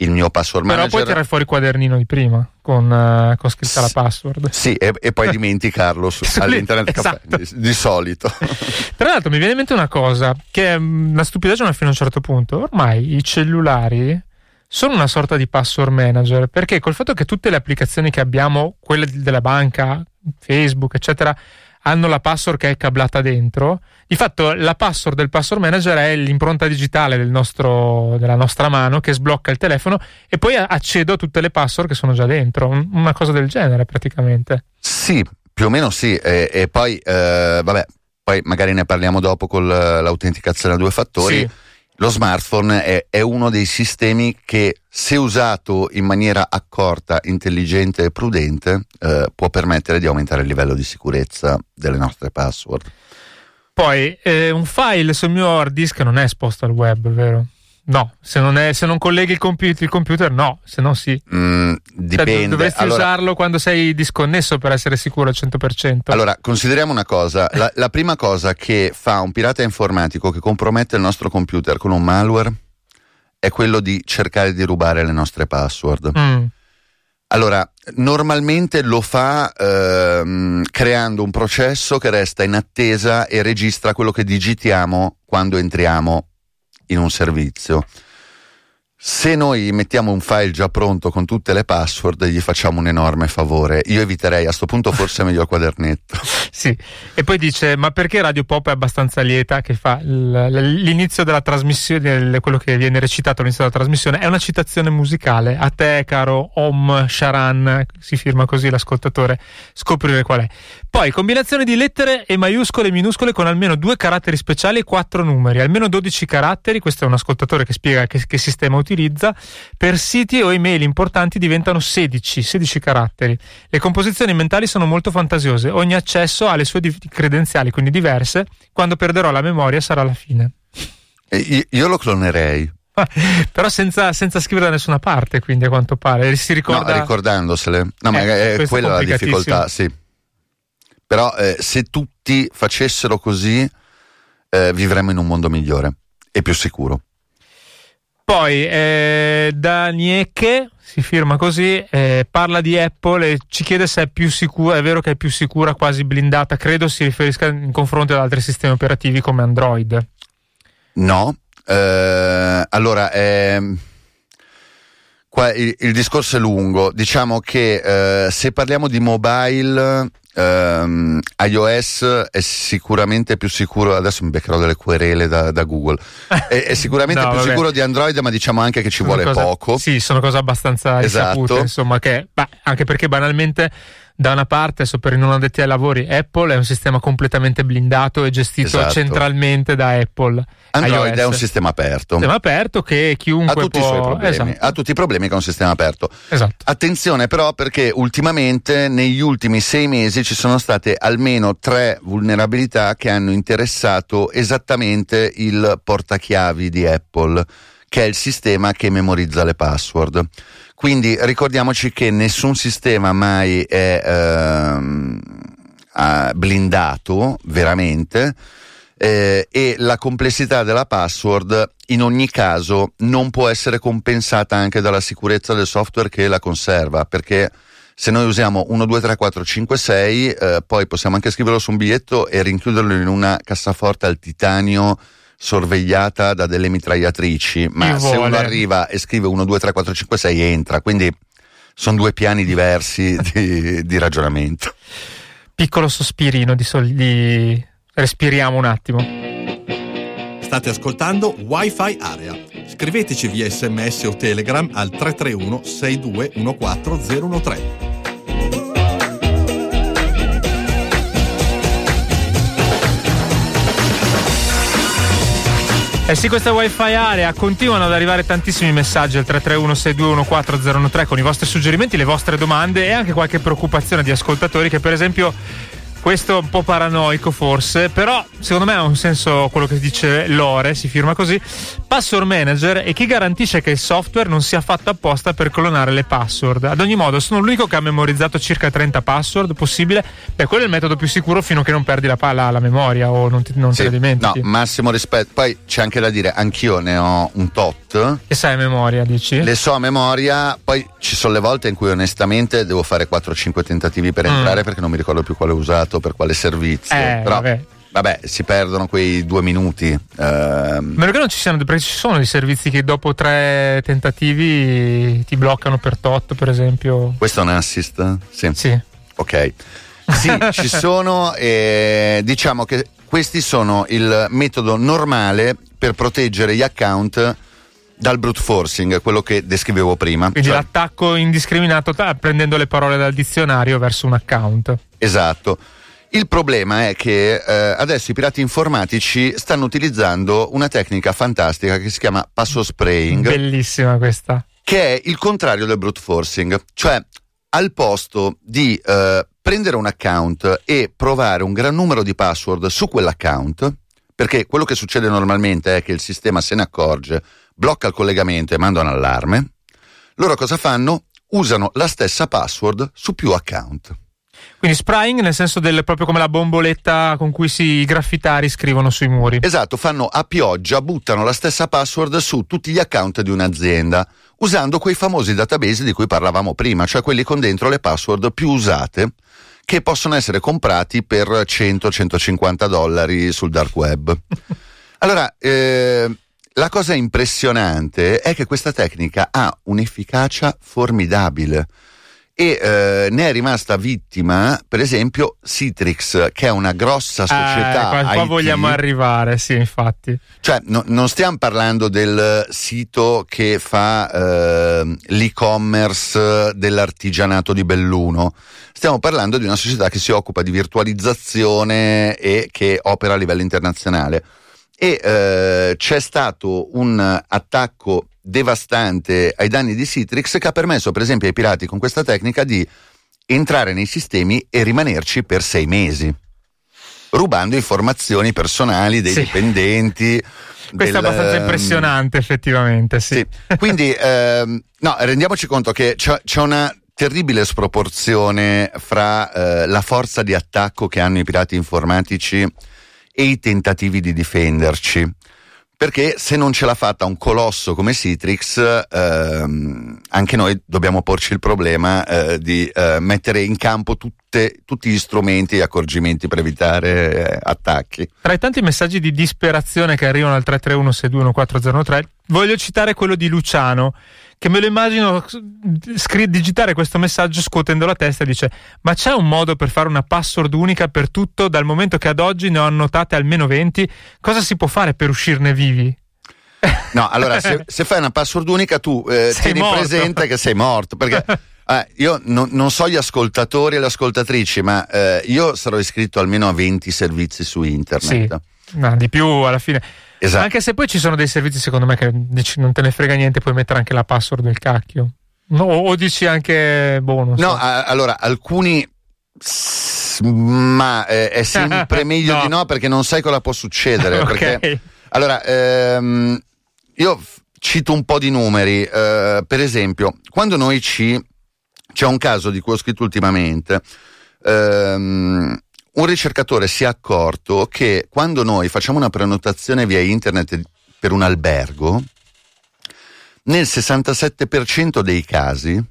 il mio password Però manager. puoi tirare fuori il quadernino di prima con, eh, con scritta la Sì. password. Sì, e, e poi dimenticarlo su- all'internet esatto. caffè di, di solito. Tra l'altro mi viene in mente una cosa, che è mm, una stupidaggine fino a un certo punto. Ormai i cellulari sono una sorta di password manager, perché col fatto che tutte le applicazioni che abbiamo, quelle della banca, Facebook, eccetera, hanno la password che è cablata dentro, di fatto la password del password manager è l'impronta digitale del nostro- della nostra mano che sblocca il telefono e poi accedo a tutte le password che sono già dentro, Un- una cosa del genere praticamente. Sì, più o meno sì, e, e poi eh, vabbè, poi magari ne parliamo dopo con l'autenticazione a due fattori. Sì. Lo smartphone è, è uno dei sistemi che, se usato in maniera accorta, intelligente e prudente, eh, può permettere di aumentare il livello di sicurezza delle nostre password. Poi eh, un file sul mio hard disk non è esposto al web, vero? No, se non, è- se non colleghi il computer, il computer no, se no sì. Mm, Cioè, dipende. dovresti Allora- usarlo quando sei disconnesso per essere sicuro al 100%. Allora, consideriamo una cosa, la, la prima cosa che fa un pirata informatico che compromette il nostro computer con un malware è quello di cercare di rubare le nostre password. Mm, Allora, normalmente lo fa ehm, creando un processo che resta in attesa e registra quello che digitiamo quando entriamo in un servizio. Se noi mettiamo un file già pronto con tutte le password, gli facciamo un enorme favore. Io eviterei a sto punto forse meglio il quadernetto. sì. E poi dice: Ma perché Radio Pop è abbastanza lieta? Che fa l'inizio della trasmissione, quello che viene recitato all'inizio della trasmissione, è una citazione musicale. A te, caro Om Sharan, si firma così l'ascoltatore, scoprire qual è. Poi combinazione di lettere e maiuscole e minuscole con almeno due caratteri speciali e quattro numeri, almeno 12 caratteri. Questo è un ascoltatore che spiega che, che sistema utilizza. Per siti o email importanti diventano 16, 16 caratteri. Le composizioni mentali sono molto fantasiose. Ogni accesso ha le sue di- credenziali, quindi diverse. Quando perderò la memoria sarà la fine. E io, lo clonerei, Però senza, senza scrivere da nessuna parte, quindi a quanto pare. Si ricorda. no, ricordandosele. No, ma Eh, è questo è quella la complicatissimo. difficoltà, sì. Però eh, se tutti facessero così, eh, vivremmo in un mondo migliore e più sicuro. Poi eh, Danieke si firma così, eh, parla di Apple e ci chiede se è più sicura, è vero che è più sicura, quasi blindata, credo si riferisca in confronto ad altri sistemi operativi come Android. No, eh, allora ehm, qua il, il discorso è lungo. Diciamo che eh, se parliamo di mobile, ehm, iOS è sicuramente più sicuro. Adesso mi beccherò delle querele da, da Google. È, è sicuramente No, più vabbè. sicuro di Android, ma diciamo anche che ci Sono vuole cose- poco. Sì, sono cose abbastanza Esatto. risapute, insomma, che, beh, anche perché banalmente da una parte, adesso per i non addetti ai lavori, Apple è un sistema completamente blindato e gestito Esatto. centralmente da Apple. Android iOS. è un sistema aperto. sistema aperto che Ha chiunque tutti può... i suoi problemi. Esatto, Ha tutti i problemi che è un sistema aperto. esatto. Attenzione però perché ultimamente negli ultimi sei mesi ci sono state almeno tre vulnerabilità che hanno interessato esattamente il portachiavi di Apple, che è il sistema che memorizza le password. Quindi ricordiamoci che nessun sistema mai è ehm, blindato veramente eh, e la complessità della password in ogni caso non può essere compensata anche dalla sicurezza del software che la conserva perché se noi usiamo 1, 2, 3, 4, 5, 6 eh, poi possiamo anche scriverlo su un biglietto e rinchiuderlo in una cassaforte al titanio sorvegliata da delle mitragliatrici ma Chi se uno arriva e scrive 1, 2, 3, 4, 5, 6 entra quindi sono due piani diversi di, di ragionamento Piccolo sospirino di, sol- di... respiriamo un attimo. State ascoltando Wi-Fi Area. Scriveteci via sms o telegram al 331 6214013. Eh sì, questa wifi area continuano ad arrivare tantissimi messaggi al 331-6214013 con i vostri suggerimenti, le vostre domande e anche qualche preoccupazione di ascoltatori che per esempio questo è un po' paranoico forse, però secondo me ha un senso quello che dice Lore, si firma così. Password manager e chi garantisce che il software non sia fatto apposta per clonare le password. Ad ogni modo, sono l'unico che ha memorizzato circa 30 password possibile. Beh, quello è il metodo più sicuro fino a che non perdi la, la, la memoria o non, ti, non Sì, te la dimentichi. No, massimo rispetto. Poi c'è anche da dire, anch'io ne ho un tot. Che sai a memoria, dici? Le so a memoria, poi ci sono le volte in cui onestamente devo fare 4-5 tentativi per Mm. entrare perché non mi ricordo più quale ho usato, per quale servizio. Eh, Però vabbè. vabbè, si perdono quei due minuti. Ehm, meno che non ci siano, perché ci sono dei servizi che dopo tre tentativi ti bloccano per tot, per esempio. questo è un assist? Sì. Sì. Ok. Sì, ci sono, e diciamo che questi sono il metodo normale per proteggere gli account dal brute forcing, quello che descrivevo prima. Quindi Cioè- l'attacco indiscriminato prendendo le parole dal dizionario verso un account. Esatto. Il problema è che eh, adesso i pirati informatici stanno utilizzando una tecnica fantastica che si chiama passo spraying, Bellissima questa. che è il contrario del brute forcing, cioè al posto di eh, prendere un account e provare un gran numero di password su quell'account, perché quello che succede normalmente è che il sistema se ne accorge, blocca il collegamento e manda un allarme, loro cosa fanno? Usano la stessa password su più account. Quindi spraying nel senso del proprio come la bomboletta con cui si, i graffitari scrivono sui muri. Esatto, fanno a pioggia, buttano la stessa password su tutti gli account di un'azienda, usando quei famosi database di cui parlavamo prima, cioè quelli con dentro le password più usate, che possono essere comprati per 100-150 dollari sul dark web. Allora, eh, la cosa impressionante è che questa tecnica ha un'efficacia formidabile. E eh, ne è rimasta vittima, per esempio, Citrix, che è una grossa società. Eh, qua, qua vogliamo arrivare, sì, infatti. Cioè, no- non stiamo parlando del sito che fa eh, l'e-commerce dell'artigianato di Belluno, stiamo parlando di una società che si occupa di virtualizzazione e che opera a livello internazionale. E eh, c'è stato un attacco devastante ai danni di Citrix che ha permesso, per esempio, ai pirati con questa tecnica di entrare nei sistemi e rimanerci per sei mesi, rubando informazioni personali dei Sì. dipendenti. Questo è del- abbastanza impressionante, effettivamente, sì. Sì. Quindi, ehm, no, rendiamoci conto che c'è, c'è una terribile sproporzione fra eh, la forza di attacco che hanno i pirati informatici e i tentativi di difenderci. Perché se non ce l'ha fatta un colosso come Citrix, ehm, anche noi dobbiamo porci il problema eh, di eh, mettere in campo tutte- tutti gli strumenti e accorgimenti per evitare eh, attacchi. Tra i tanti messaggi di disperazione che arrivano al 331-621-403, voglio citare quello di Luciano, che me lo immagino scri- digitare questo messaggio scuotendo la testa e dice: Ma c'è un modo per fare una password unica per tutto dal momento che ad oggi ne ho annotate almeno 20? Cosa si può fare per uscirne vivi? No, allora se, se fai una password unica tu eh, tieni morto. presente che sei morto perché eh, io non, non so gli ascoltatori e le ascoltatrici ma eh, io sarò iscritto almeno a 20 servizi su internet. No, di più alla fine. Esatto. Anche se poi ci sono dei servizi, secondo me, che dici non te ne frega niente, puoi mettere anche la password del cacchio. No, o dici anche, non No, so. a- allora alcuni ma eh, è sempre meglio No. di no perché non sai cosa può succedere. Ok. perché- allora, ehm, io cito un po' di numeri. eh, per esempio, quando noi ci. C'è un caso di cui ho scritto ultimamente. ehm, un ricercatore si è accorto che quando noi facciamo una prenotazione via internet per un albergo, nel 67% dei casi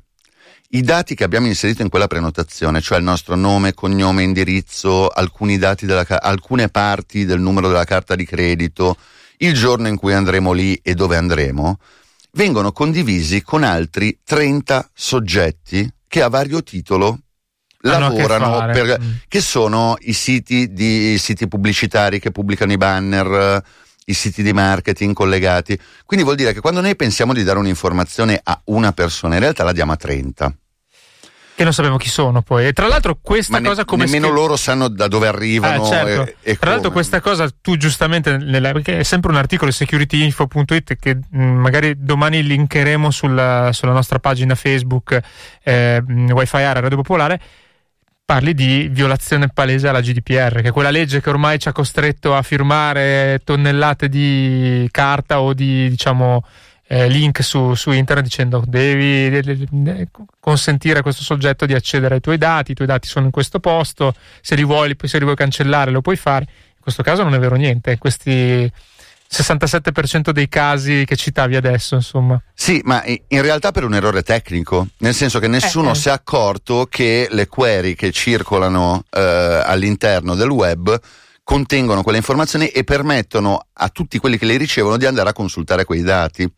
i dati che abbiamo inserito in quella prenotazione, cioè il nostro nome, cognome, indirizzo, alcuni dati della alcune parti del numero della carta di credito, il giorno in cui andremo lì e dove andremo, vengono condivisi con altri 30 soggetti che a vario titolo Che lavorano fare. per, Mm. che sono i siti, di, i siti pubblicitari che pubblicano i banner, eh, i siti di marketing collegati. Quindi vuol dire che quando noi pensiamo di dare un'informazione a una persona, in realtà la diamo a 30. Che non sappiamo chi sono poi. E tra l'altro questa Ma ne- cosa come nemmeno scri- loro sanno da dove arrivano. Ah, certo. e, e Tra l'altro come. questa cosa tu giustamente, nella- perché è sempre un articolo securityinfo.it che mh, magari domani linkeremo sulla, sulla nostra pagina Facebook eh, mh, Wi-Fi Area Radio Popolare, parli di violazione palese alla GDPR, che è quella legge che ormai ci ha costretto a firmare tonnellate di carta o di diciamo eh, link su, su internet dicendo devi de- de- de- consentire a questo soggetto di accedere ai tuoi dati, i tuoi dati sono in questo posto, se li vuoi, se li vuoi cancellare lo puoi fare. In questo caso non è vero niente, questi 67% dei casi che citavi adesso, insomma. Sì, ma in realtà per un errore tecnico, nel senso che nessuno Eh, eh. si è accorto che le query che circolano eh, all'interno del web contengono quelle informazioni e permettono a tutti quelli che le ricevono di andare a consultare quei dati.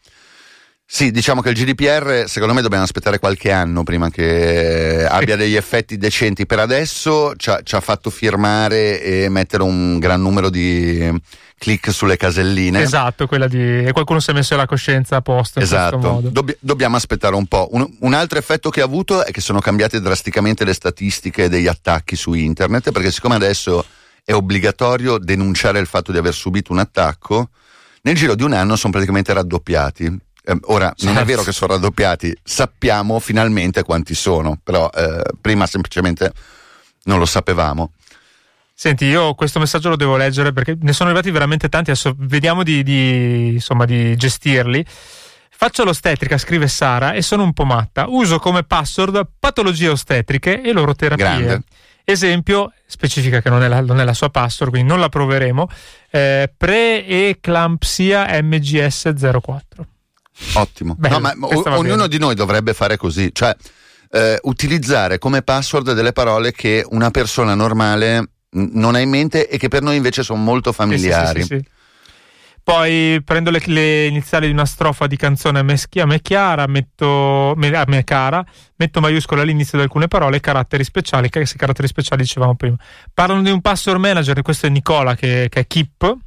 Sì, diciamo che il GDPR secondo me dobbiamo aspettare qualche anno prima che abbia degli effetti decenti. Per adesso ci ha, ci ha fatto firmare e mettere un gran numero di click sulle caselline. Esatto, quella di. E qualcuno si è messo la coscienza a posto Esatto. Dobbi- dobbiamo aspettare un po'. Un, un altro effetto che ha avuto è che sono cambiate drasticamente le statistiche degli attacchi su internet, perché siccome adesso è obbligatorio denunciare il fatto di aver subito un attacco, nel giro di un anno sono praticamente raddoppiati. Eh, ora, non è Certo. vero che sono raddoppiati, sappiamo finalmente quanti sono, però eh, prima semplicemente non lo sapevamo. Senti, io questo messaggio lo devo leggere perché ne sono arrivati veramente tanti. Adesso vediamo di, di, insomma, di gestirli. Faccio l'ostetrica, scrive Sara, e sono un po' matta. Uso come password patologie ostetriche e loro terapie. Grande. Esempio, specifica che non è la, non è la sua password, quindi non la proveremo. Eh, Pre-eclampsia MGS04. Ottimo. Bello, No, ma o- ognuno di noi dovrebbe fare così, cioè eh, utilizzare come password delle parole che una persona normale non ha in mente e che per noi invece sono molto familiari. Sì, sì, sì. Poi prendo le, le iniziali di una strofa di canzone a me, a me chiara, metto me- a me cara, metto maiuscola all'inizio di alcune parole, caratteri speciali, che se caratteri speciali dicevamo prima. Parlano di un password manager, questo è Nicola che, che è Keep,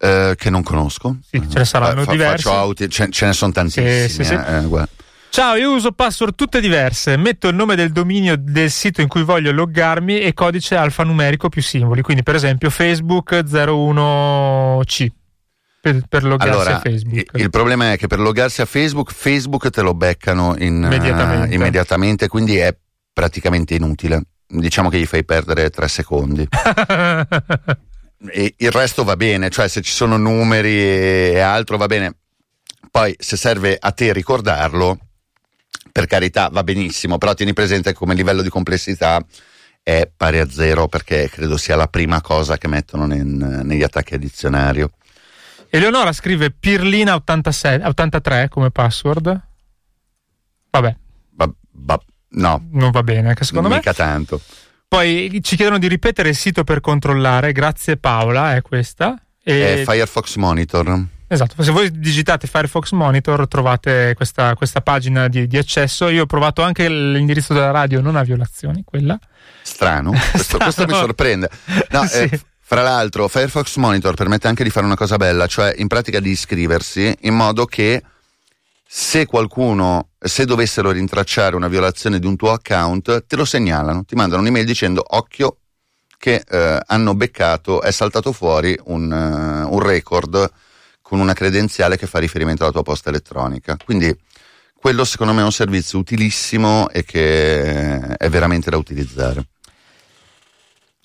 Eh, che non conosco. Sì, ce ne saranno Eh, fa- diversi. auti- ce, ce ne sono tantissimi. Sì, sì, eh, eh. Ciao, io uso password tutte diverse, metto il nome del dominio del sito in cui voglio loggarmi e codice alfanumerico più simboli, quindi per esempio Facebook 01C per, per loggarsi Allora, a Facebook. il, problema è che per loggarsi a Facebook, Facebook te lo beccano in, eh, Immediatamente. immediatamente, quindi è praticamente inutile. Diciamo che gli fai perdere tre secondi. e il resto va bene, cioè se ci sono numeri e altro va bene. Poi se serve a te ricordarlo, per carità va benissimo, però tieni presente come livello di complessità è pari a zero perché credo sia la prima cosa che mettono nen- negli attacchi a dizionario. Eleonora scrive Pirlina86 83 come password. Vabbè, Va- va- no, non va bene anche secondo me. mica tanto. Poi ci chiedono di ripetere il sito per controllare. Grazie Paola, è questa. E- È Firefox Monitor. Esatto, se voi digitate Firefox Monitor trovate questa, questa pagina di, di accesso. Io ho provato anche l'indirizzo della radio, non ha violazioni, quella. Strano, questo, Strano. questo mi sorprende. No, Sì. eh, fra l'altro, Firefox Monitor permette anche di fare una cosa bella, cioè in pratica di iscriversi in modo che se qualcuno, se dovessero rintracciare una violazione di un tuo account, te lo segnalano, ti mandano un'email dicendo occhio che eh, hanno beccato, è saltato fuori un, eh, un record con una credenziale che fa riferimento alla tua posta elettronica. Quindi quello secondo me è un servizio utilissimo e che è veramente da utilizzare.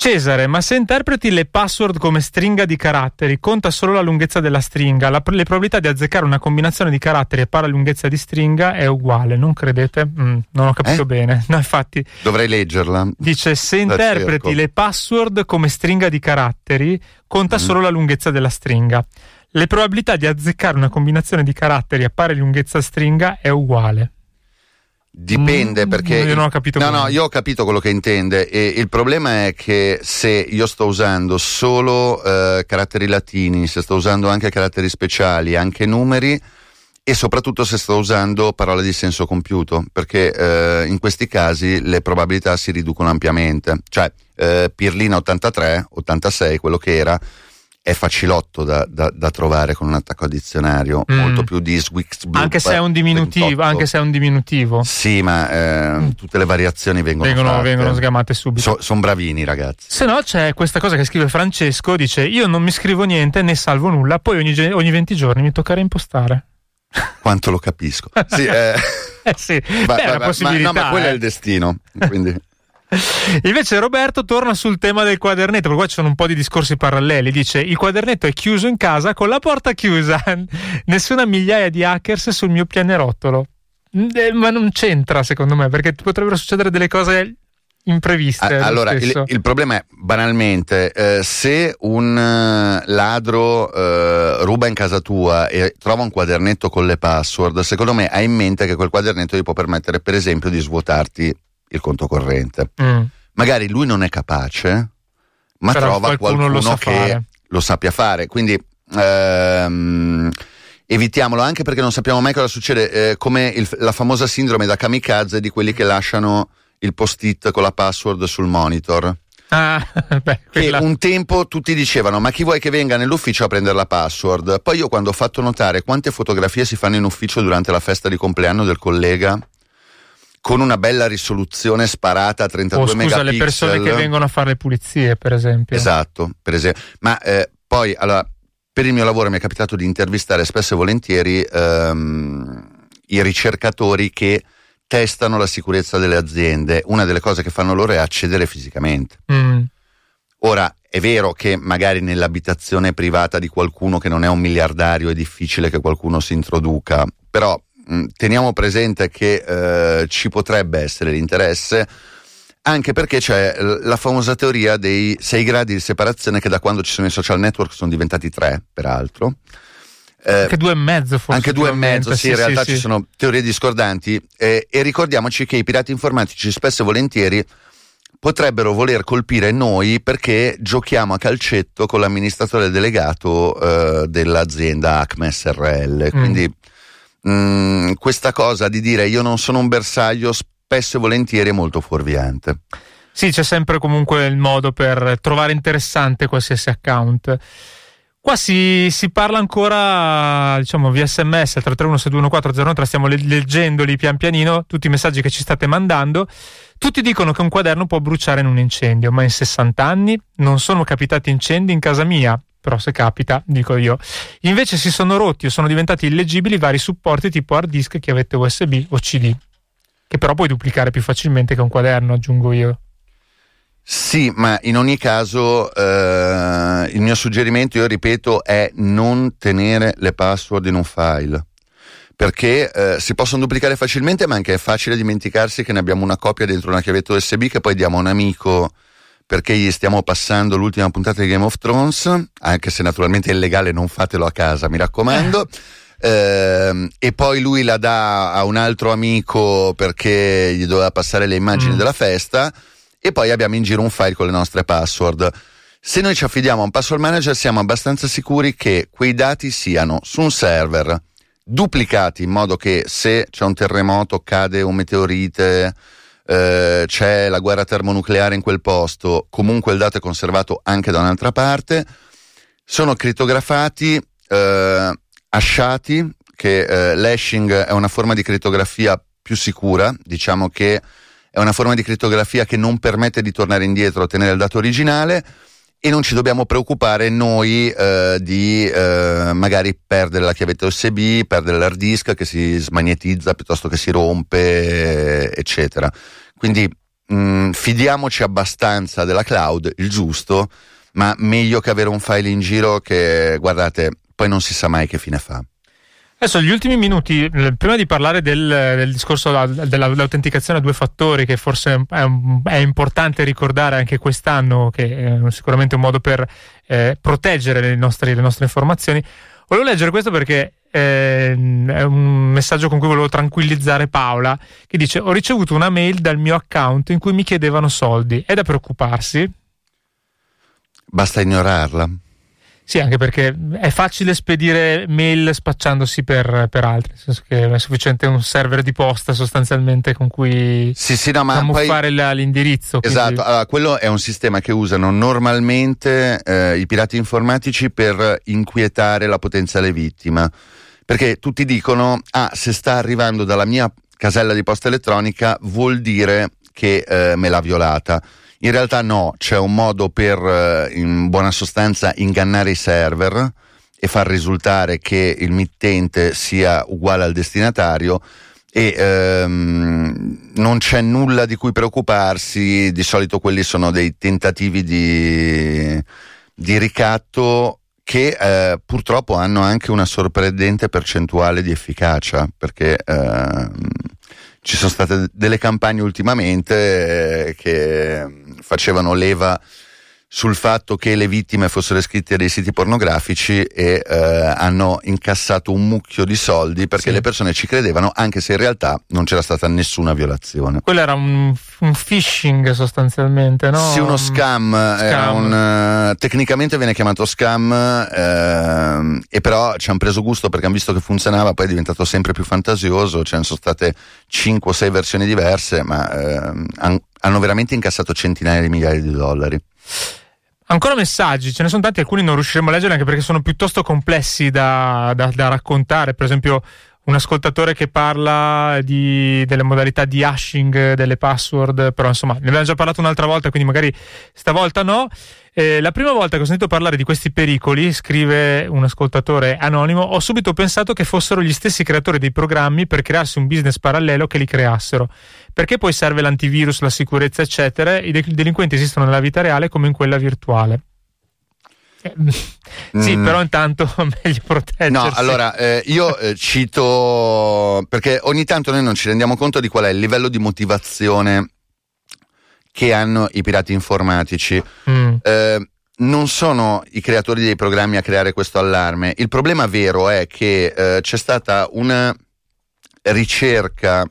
Cesare, ma se interpreti le password come stringa di caratteri, conta solo la lunghezza della stringa. La- le probabilità di azzeccare una combinazione di caratteri a pari lunghezza di stringa è uguale, non credete? Mm, non ho capito Eh? bene. No, infatti, Dovrei leggerla. dice se interpreti cerco. le password come stringa di caratteri, conta Mm. solo la lunghezza della stringa. Le probabilità di azzeccare una combinazione di caratteri a pari lunghezza stringa è uguale. Dipende Mm, perché. io non ho capito No, bene. no, io ho capito quello che intende. E il problema è che se io sto usando solo eh, caratteri latini, se sto usando anche caratteri speciali, anche numeri, e soprattutto se sto usando parole di senso compiuto, perché eh, in questi casi le probabilità si riducono ampiamente. Cioè, eh, Pirlina 83, 86, quello che era, è facilotto da, da- da trovare con un attacco a dizionario, Mm. molto più di Swix Anche se è un diminutivo, anche se è un diminutivo. Sì, ma eh, tutte le variazioni vengono Vengono, fatte. vengono sgamate subito. sono bravini ragazzi. Se no c'è questa cosa che scrive Francesco, dice io non mi scrivo niente né salvo nulla, poi ogni, ogni 20 giorni mi tocca reimpostare. Quanto lo capisco. Sì, eh, Eh sì, va- beh, ma- possibilità. no, ma quello eh. è il destino. Quindi. Invece Roberto torna sul tema del quadernetto, perché qua ci sono un po' di discorsi paralleli. Dice: Il quadernetto è chiuso in casa con la porta chiusa. Nessuna migliaia di hackers sul mio pianerottolo. Mm, eh, Ma non c'entra, secondo me, perché potrebbero succedere delle cose impreviste. Allora, il, il problema è banalmente eh, se un eh, ladro eh, ruba in casa tua e trova un quadernetto con le password, secondo me hai in mente che quel quadernetto gli può permettere, per esempio, di svuotarti il conto corrente. Mm. Magari lui non è capace, ma Però trova qualcuno qualcuno lo che fare. lo sappia fare. Quindi ehm, evitiamolo anche perché non sappiamo mai cosa succede, eh, come il- la famosa sindrome da kamikaze di quelli che lasciano il post-it con la password sul monitor. Ah, beh, Che quella- un tempo tutti dicevano: Ma chi vuoi che venga nell'ufficio a prendere la password? Poi io, quando ho fatto notare quante fotografie si fanno in ufficio durante la festa di compleanno del collega, con una bella risoluzione sparata a 32 Oh, scusa, megapixel. le persone che vengono a fare le pulizie, per esempio. Esatto, per esempio. Ma eh, poi, allora, per il mio lavoro mi è capitato di intervistare spesso e volentieri ehm, i ricercatori che testano la sicurezza delle aziende. Una delle cose che fanno loro è accedere fisicamente. Mm. Ora, è vero che magari nell'abitazione privata di qualcuno che non è un miliardario è difficile che qualcuno si introduca, però teniamo presente che eh, ci potrebbe essere l'interesse anche perché c'è la famosa teoria dei sei gradi di separazione che da quando ci sono i social network sono diventati tre, peraltro. Eh, Anche due e mezzo, forse. anche due e mezzo, sì, in realtà ci sì. sono teorie discordanti eh, e ricordiamoci che i pirati informatici spesso e volentieri potrebbero voler colpire noi perché giochiamo a calcetto con l'amministratore delegato eh, dell'azienda Acme SRL. Quindi mh, questa cosa di dire io non sono un bersaglio spesso e volentieri è molto fuorviante. Sì, c'è sempre comunque il modo per trovare interessante qualsiasi account. Qua si, si parla ancora, diciamo, via sms al 331-621-403, stiamo le- leggendoli pian pianino, tutti i messaggi che ci state mandando. Tutti dicono che un quaderno può bruciare in un incendio, ma in 60 anni non sono capitati incendi in casa mia, però se capita, dico io. Invece si sono rotti o sono diventati illegibili vari supporti tipo hard disk, chiavette USB o CD, che però puoi duplicare più facilmente che un quaderno, aggiungo io. Sì, ma in ogni caso eh, il mio suggerimento, io ripeto, è non tenere le password in un file. Perché eh, si possono duplicare facilmente, ma anche è facile dimenticarsi che ne abbiamo una copia dentro una chiavetta USB che poi diamo a un amico perché gli stiamo passando l'ultima puntata di Game of Thrones, anche se naturalmente è illegale, non fatelo a casa, mi raccomando. Ehm, e poi lui la dà a un altro amico perché gli doveva passare le immagini Mm. della festa e poi abbiamo in giro un file con le nostre password. Se noi ci affidiamo a un password manager siamo abbastanza sicuri che quei dati siano su un server duplicati in modo che se c'è un terremoto, cade un meteorite, eh, c'è la guerra termonucleare in quel posto, comunque il dato è conservato anche da un'altra parte, sono crittografati, eh, hasciati, che eh, l'hashing è una forma di crittografia più sicura, diciamo che è una forma di crittografia che non permette di tornare indietro ottenere il dato originale e non ci dobbiamo preoccupare noi eh, di eh, magari perdere la chiavetta USB, perdere l'hard disk che si smagnetizza piuttosto che si rompe, eccetera. Quindi mh, fidiamoci abbastanza della cloud, il giusto, ma meglio che avere un file in giro che, guardate, poi non si sa mai che fine fa. Adesso gli ultimi minuti, eh, prima di parlare del, del discorso dell'autenticazione a due fattori, che forse è, è importante ricordare anche quest'anno, che è sicuramente un modo per eh, proteggere le nostre, le nostre informazioni, volevo leggere questo perché eh, è un messaggio con cui volevo tranquillizzare Paola, che dice ho ricevuto una mail dal mio account in cui mi chiedevano soldi, è da preoccuparsi? Basta ignorarla. Sì, anche perché è facile spedire mail spacciandosi per, per altri, nel senso che è sufficiente un server di posta sostanzialmente con cui Sì, sì, no, ma camuffare poi... l'indirizzo. quindi- Esatto, allora, quello è un sistema che usano normalmente eh, i pirati informatici per inquietare la potenziale vittima. Perché tutti dicono, ah, se sta arrivando dalla mia casella di posta elettronica vuol dire che eh, me l'ha violata. In realtà no, c'è un modo per, eh, in buona sostanza, ingannare i server e far risultare che il mittente sia uguale al destinatario e ehm, non c'è nulla di cui preoccuparsi, di solito quelli sono dei tentativi di, di ricatto che eh, purtroppo hanno anche una sorprendente percentuale di efficacia, perché ehm, ci sono state delle campagne ultimamente eh, che facevano leva sul fatto che le vittime fossero iscritte a dei siti pornografici e eh, hanno incassato un mucchio di soldi perché Sì. le persone ci credevano anche se in realtà non c'era stata nessuna violazione. Quello era un, un phishing sostanzialmente, no? Sì, uno scam, era Scam. un, eh, tecnicamente viene chiamato scam ehm, e però ci hanno preso gusto perché hanno visto che funzionava, poi è diventato sempre più fantasioso, ce ne sono state 5 o 6 versioni diverse, ma han- hanno veramente incassato centinaia di migliaia di dollari. Ancora messaggi, ce ne sono tanti, alcuni non riusciremo a leggere anche perché sono piuttosto complessi da, da- da raccontare. Per esempio, un ascoltatore che parla di- delle modalità di hashing delle password, però insomma, ne abbiamo già parlato un'altra volta, quindi magari stavolta no. Eh, la prima volta che ho sentito parlare di questi pericoli, scrive un ascoltatore anonimo, ho subito pensato che fossero gli stessi creatori dei programmi per crearsi un business parallelo che li creassero. Perché poi serve l'antivirus, la sicurezza, eccetera. I de- delinquenti esistono nella vita reale come in quella virtuale. Eh, sì, Mm. però intanto meglio proteggersi. No, allora eh, io eh, cito perché ogni tanto noi non ci rendiamo conto di qual è il livello di motivazione che hanno i pirati informatici. Mm, Eh, non sono i creatori dei programmi a creare questo allarme. Il problema vero è che eh, c'è stata una ricerca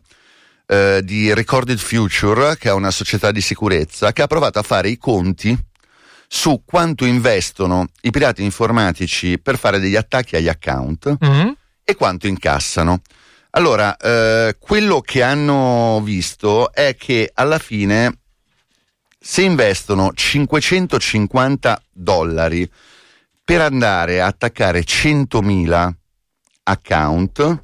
eh, di Recorded Future, che è una società di sicurezza, che ha provato a fare i conti su quanto investono i pirati informatici per fare degli attacchi agli account mm, e quanto incassano. Allora, eh, quello che hanno visto è che alla fine, se investono 550 dollari per andare a attaccare 100.000 account,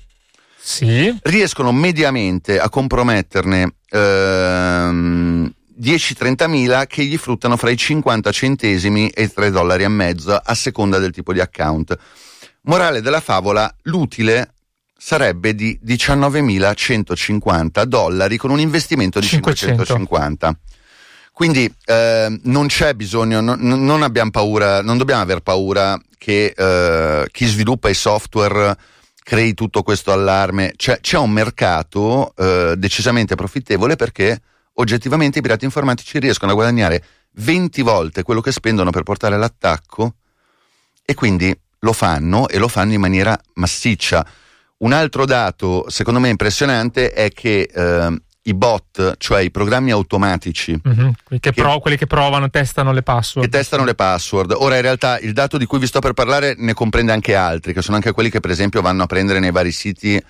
sì, riescono mediamente a comprometterne ehm, 10-30 mila che gli fruttano fra i 50 centesimi e i 3 dollari e mezzo a seconda del tipo di account. Morale della favola, l'utile sarebbe di 19.150 dollari con un investimento di 500. 550. Quindi eh, non c'è bisogno, non, non abbiamo paura, non dobbiamo aver paura che eh, chi sviluppa i software crei tutto questo allarme. C'è, c'è un mercato eh, decisamente profittevole perché oggettivamente i pirati informatici riescono a guadagnare 20 volte quello che spendono per portare l'attacco e quindi lo fanno e lo fanno in maniera massiccia. Un altro dato secondo me impressionante è che eh, i bot, cioè i programmi automatici mhm, quelli, che Che- pro- quelli che provano, testano le password. che testano le password. Ora in realtà il dato di cui vi sto per parlare ne comprende anche altri, che sono anche quelli che per esempio vanno a prendere nei vari siti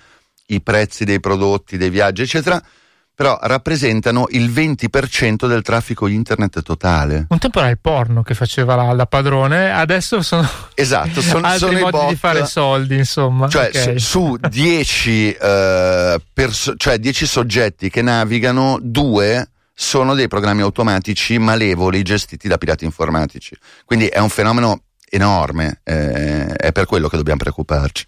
i prezzi dei prodotti, dei viaggi, eccetera, però rappresentano il 20% del traffico internet totale. Un tempo era il porno che faceva la, la padrone, adesso sono Esatto, son- altri sono modi bot. di fare soldi, insomma. Cioè, Ok. su, su 10, eh, perso- cioè 10 soggetti che navigano, due sono dei programmi automatici malevoli gestiti da pirati informatici. Quindi è un fenomeno enorme, eh, è per quello che dobbiamo preoccuparci.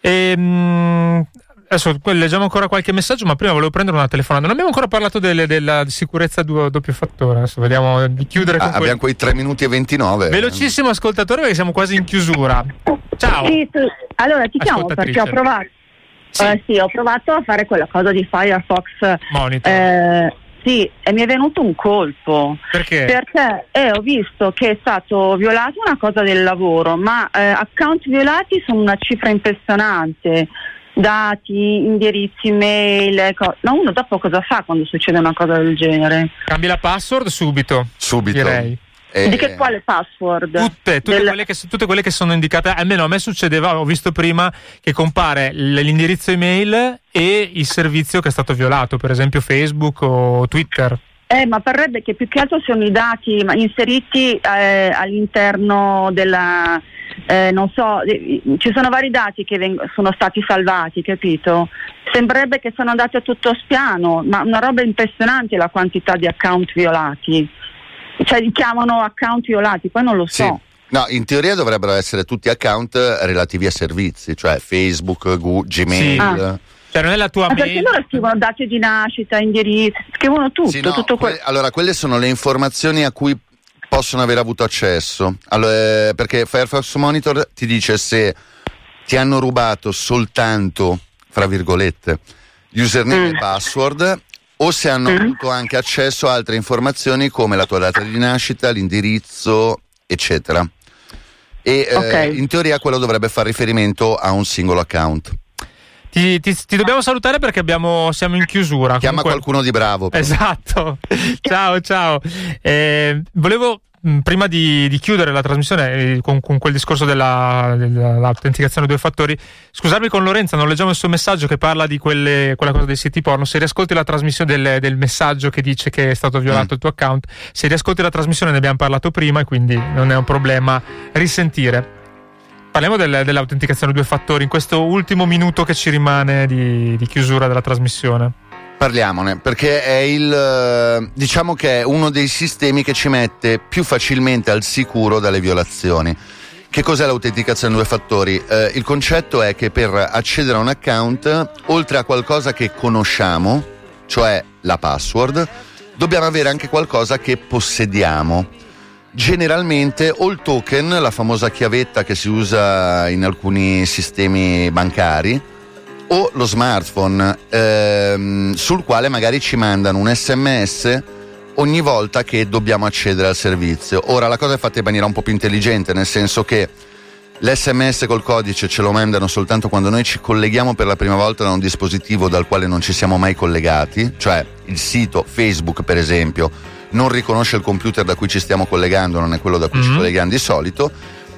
Ehm, adesso leggiamo ancora qualche messaggio, ma prima volevo prendere una telefonata. Non abbiamo ancora parlato delle- della sicurezza a du- doppio fattore. Adesso vediamo di chiudere con Ah, abbiamo quei 3 minuti e 29. Velocissimo ascoltatore perché siamo quasi in chiusura. Ciao. Sì, sì. Allora ti chiamo perché ho provato. Sì. eh, sì, ho provato a fare quella cosa di Firefox. Monitor. eh, sì, e mi è venuto un colpo. perché? Perché eh, ho visto che è stato violato una cosa del lavoro, ma eh, account violati sono una cifra impressionante. Dati, indirizzi, mail, co- ma uno dopo cosa fa quando succede una cosa del genere? Cambi la password subito, Subito. direi. E- Di che quale password? Tutte, tutte, Del- quelle che, tutte quelle che sono indicate, almeno a me succedeva, ho visto prima che compare l'indirizzo email e il servizio che è stato violato, per esempio Facebook o Twitter. Eh, ma parrebbe che più che altro siano i dati inseriti eh, all'interno della... eh, non so, ci sono vari dati che veng- sono stati salvati, capito? Sembrerebbe che sono andati a tutto spiano, ma una roba impressionante la quantità di account violati. Cioè li chiamano account violati, poi non lo Sì. so. No, in teoria dovrebbero essere tutti account relativi a servizi, cioè Facebook, Gu- Gmail. Ah. Cioè non è la tua Ma perché mail. loro scrivono dati di nascita, indirizzi, scrivono tutto, Sì, no, tutto que- quello. allora, quelle sono le informazioni a cui possono aver avuto accesso. Allora, eh, perché Firefox Monitor ti dice se ti hanno rubato soltanto, fra virgolette, username Mm. e password o se hanno Mm. avuto anche accesso a altre informazioni come la tua data di nascita, l'indirizzo, eccetera. E eh, Ok. in teoria quello dovrebbe fare riferimento a un singolo account. Ti, ti- ti dobbiamo salutare perché abbiamo- siamo in chiusura. Chiama Comunque- qualcuno di bravo. però. Esatto. ciao, ciao. Eh, volevo prima di, di chiudere la trasmissione eh, con, con quel discorso della- dell'autenticazione due fattori, scusarmi con Lorenza, non leggiamo il suo messaggio che parla di quelle, quella cosa dei siti porno. Se riascolti la trasmissione del, del messaggio che dice che è stato violato Mm. il tuo account, se riascolti la trasmissione ne abbiamo parlato prima e quindi non è un problema risentire. Parliamo del- dell'autenticazione due fattori in questo ultimo minuto che ci rimane di, di chiusura della trasmissione. Parliamone, perché è il eh, diciamo che è uno dei sistemi che ci mette più facilmente al sicuro dalle violazioni. Che cos'è l'autenticazione due fattori? Eh, il concetto è che per accedere a un account, oltre a qualcosa che conosciamo, cioè la password, dobbiamo avere anche qualcosa che possediamo. Generalmente o il token, la famosa chiavetta che si usa in alcuni sistemi bancari, o lo smartphone ehm, sul quale magari ci mandano un sms ogni volta che dobbiamo accedere al servizio. Ora la cosa è fatta in maniera un po' più intelligente, nel senso che l'sms col codice ce lo mandano soltanto quando noi ci colleghiamo per la prima volta da un dispositivo dal quale non ci siamo mai collegati, cioè il sito Facebook per esempio non riconosce il computer da cui ci stiamo collegando, non è quello da cui ci Mhm. colleghiamo di solito,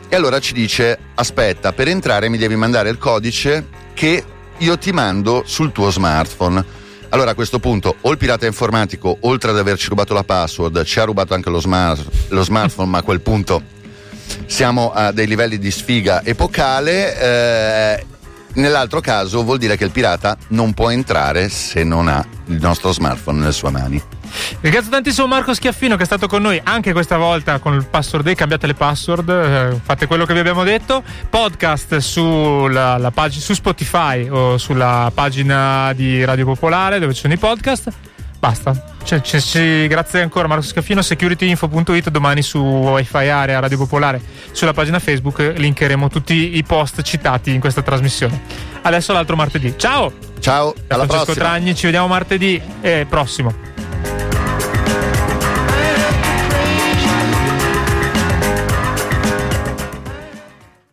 e allora ci dice aspetta, per entrare mi devi mandare il codice che io ti mando sul tuo smartphone. Allora a questo punto o il pirata informatico, oltre ad averci rubato la password, ci ha rubato anche lo, smart- lo smartphone, ma a quel punto siamo a dei livelli di sfiga epocale. eh, nell'altro caso vuol dire che il pirata non può entrare se non ha il nostro smartphone nelle sue mani. Ringrazio tantissimo Marco Schiaffino che è stato con noi anche questa volta con il password day, cambiate le password, eh, fate quello che vi abbiamo detto. Podcast sulla, la pag- su Spotify o sulla pagina di Radio Popolare dove ci sono i podcast. Basta. Cioè, ci- ci- grazie ancora Marco Scaffino, securityinfo.it, domani su Wi-Fi Area Radio Popolare, sulla pagina Facebook linkeremo tutti i post citati in questa trasmissione. Adesso l'altro martedì. Ciao! Ciao, Da alla Francesco prossima. Tragni, ci vediamo martedì eh, prossimo.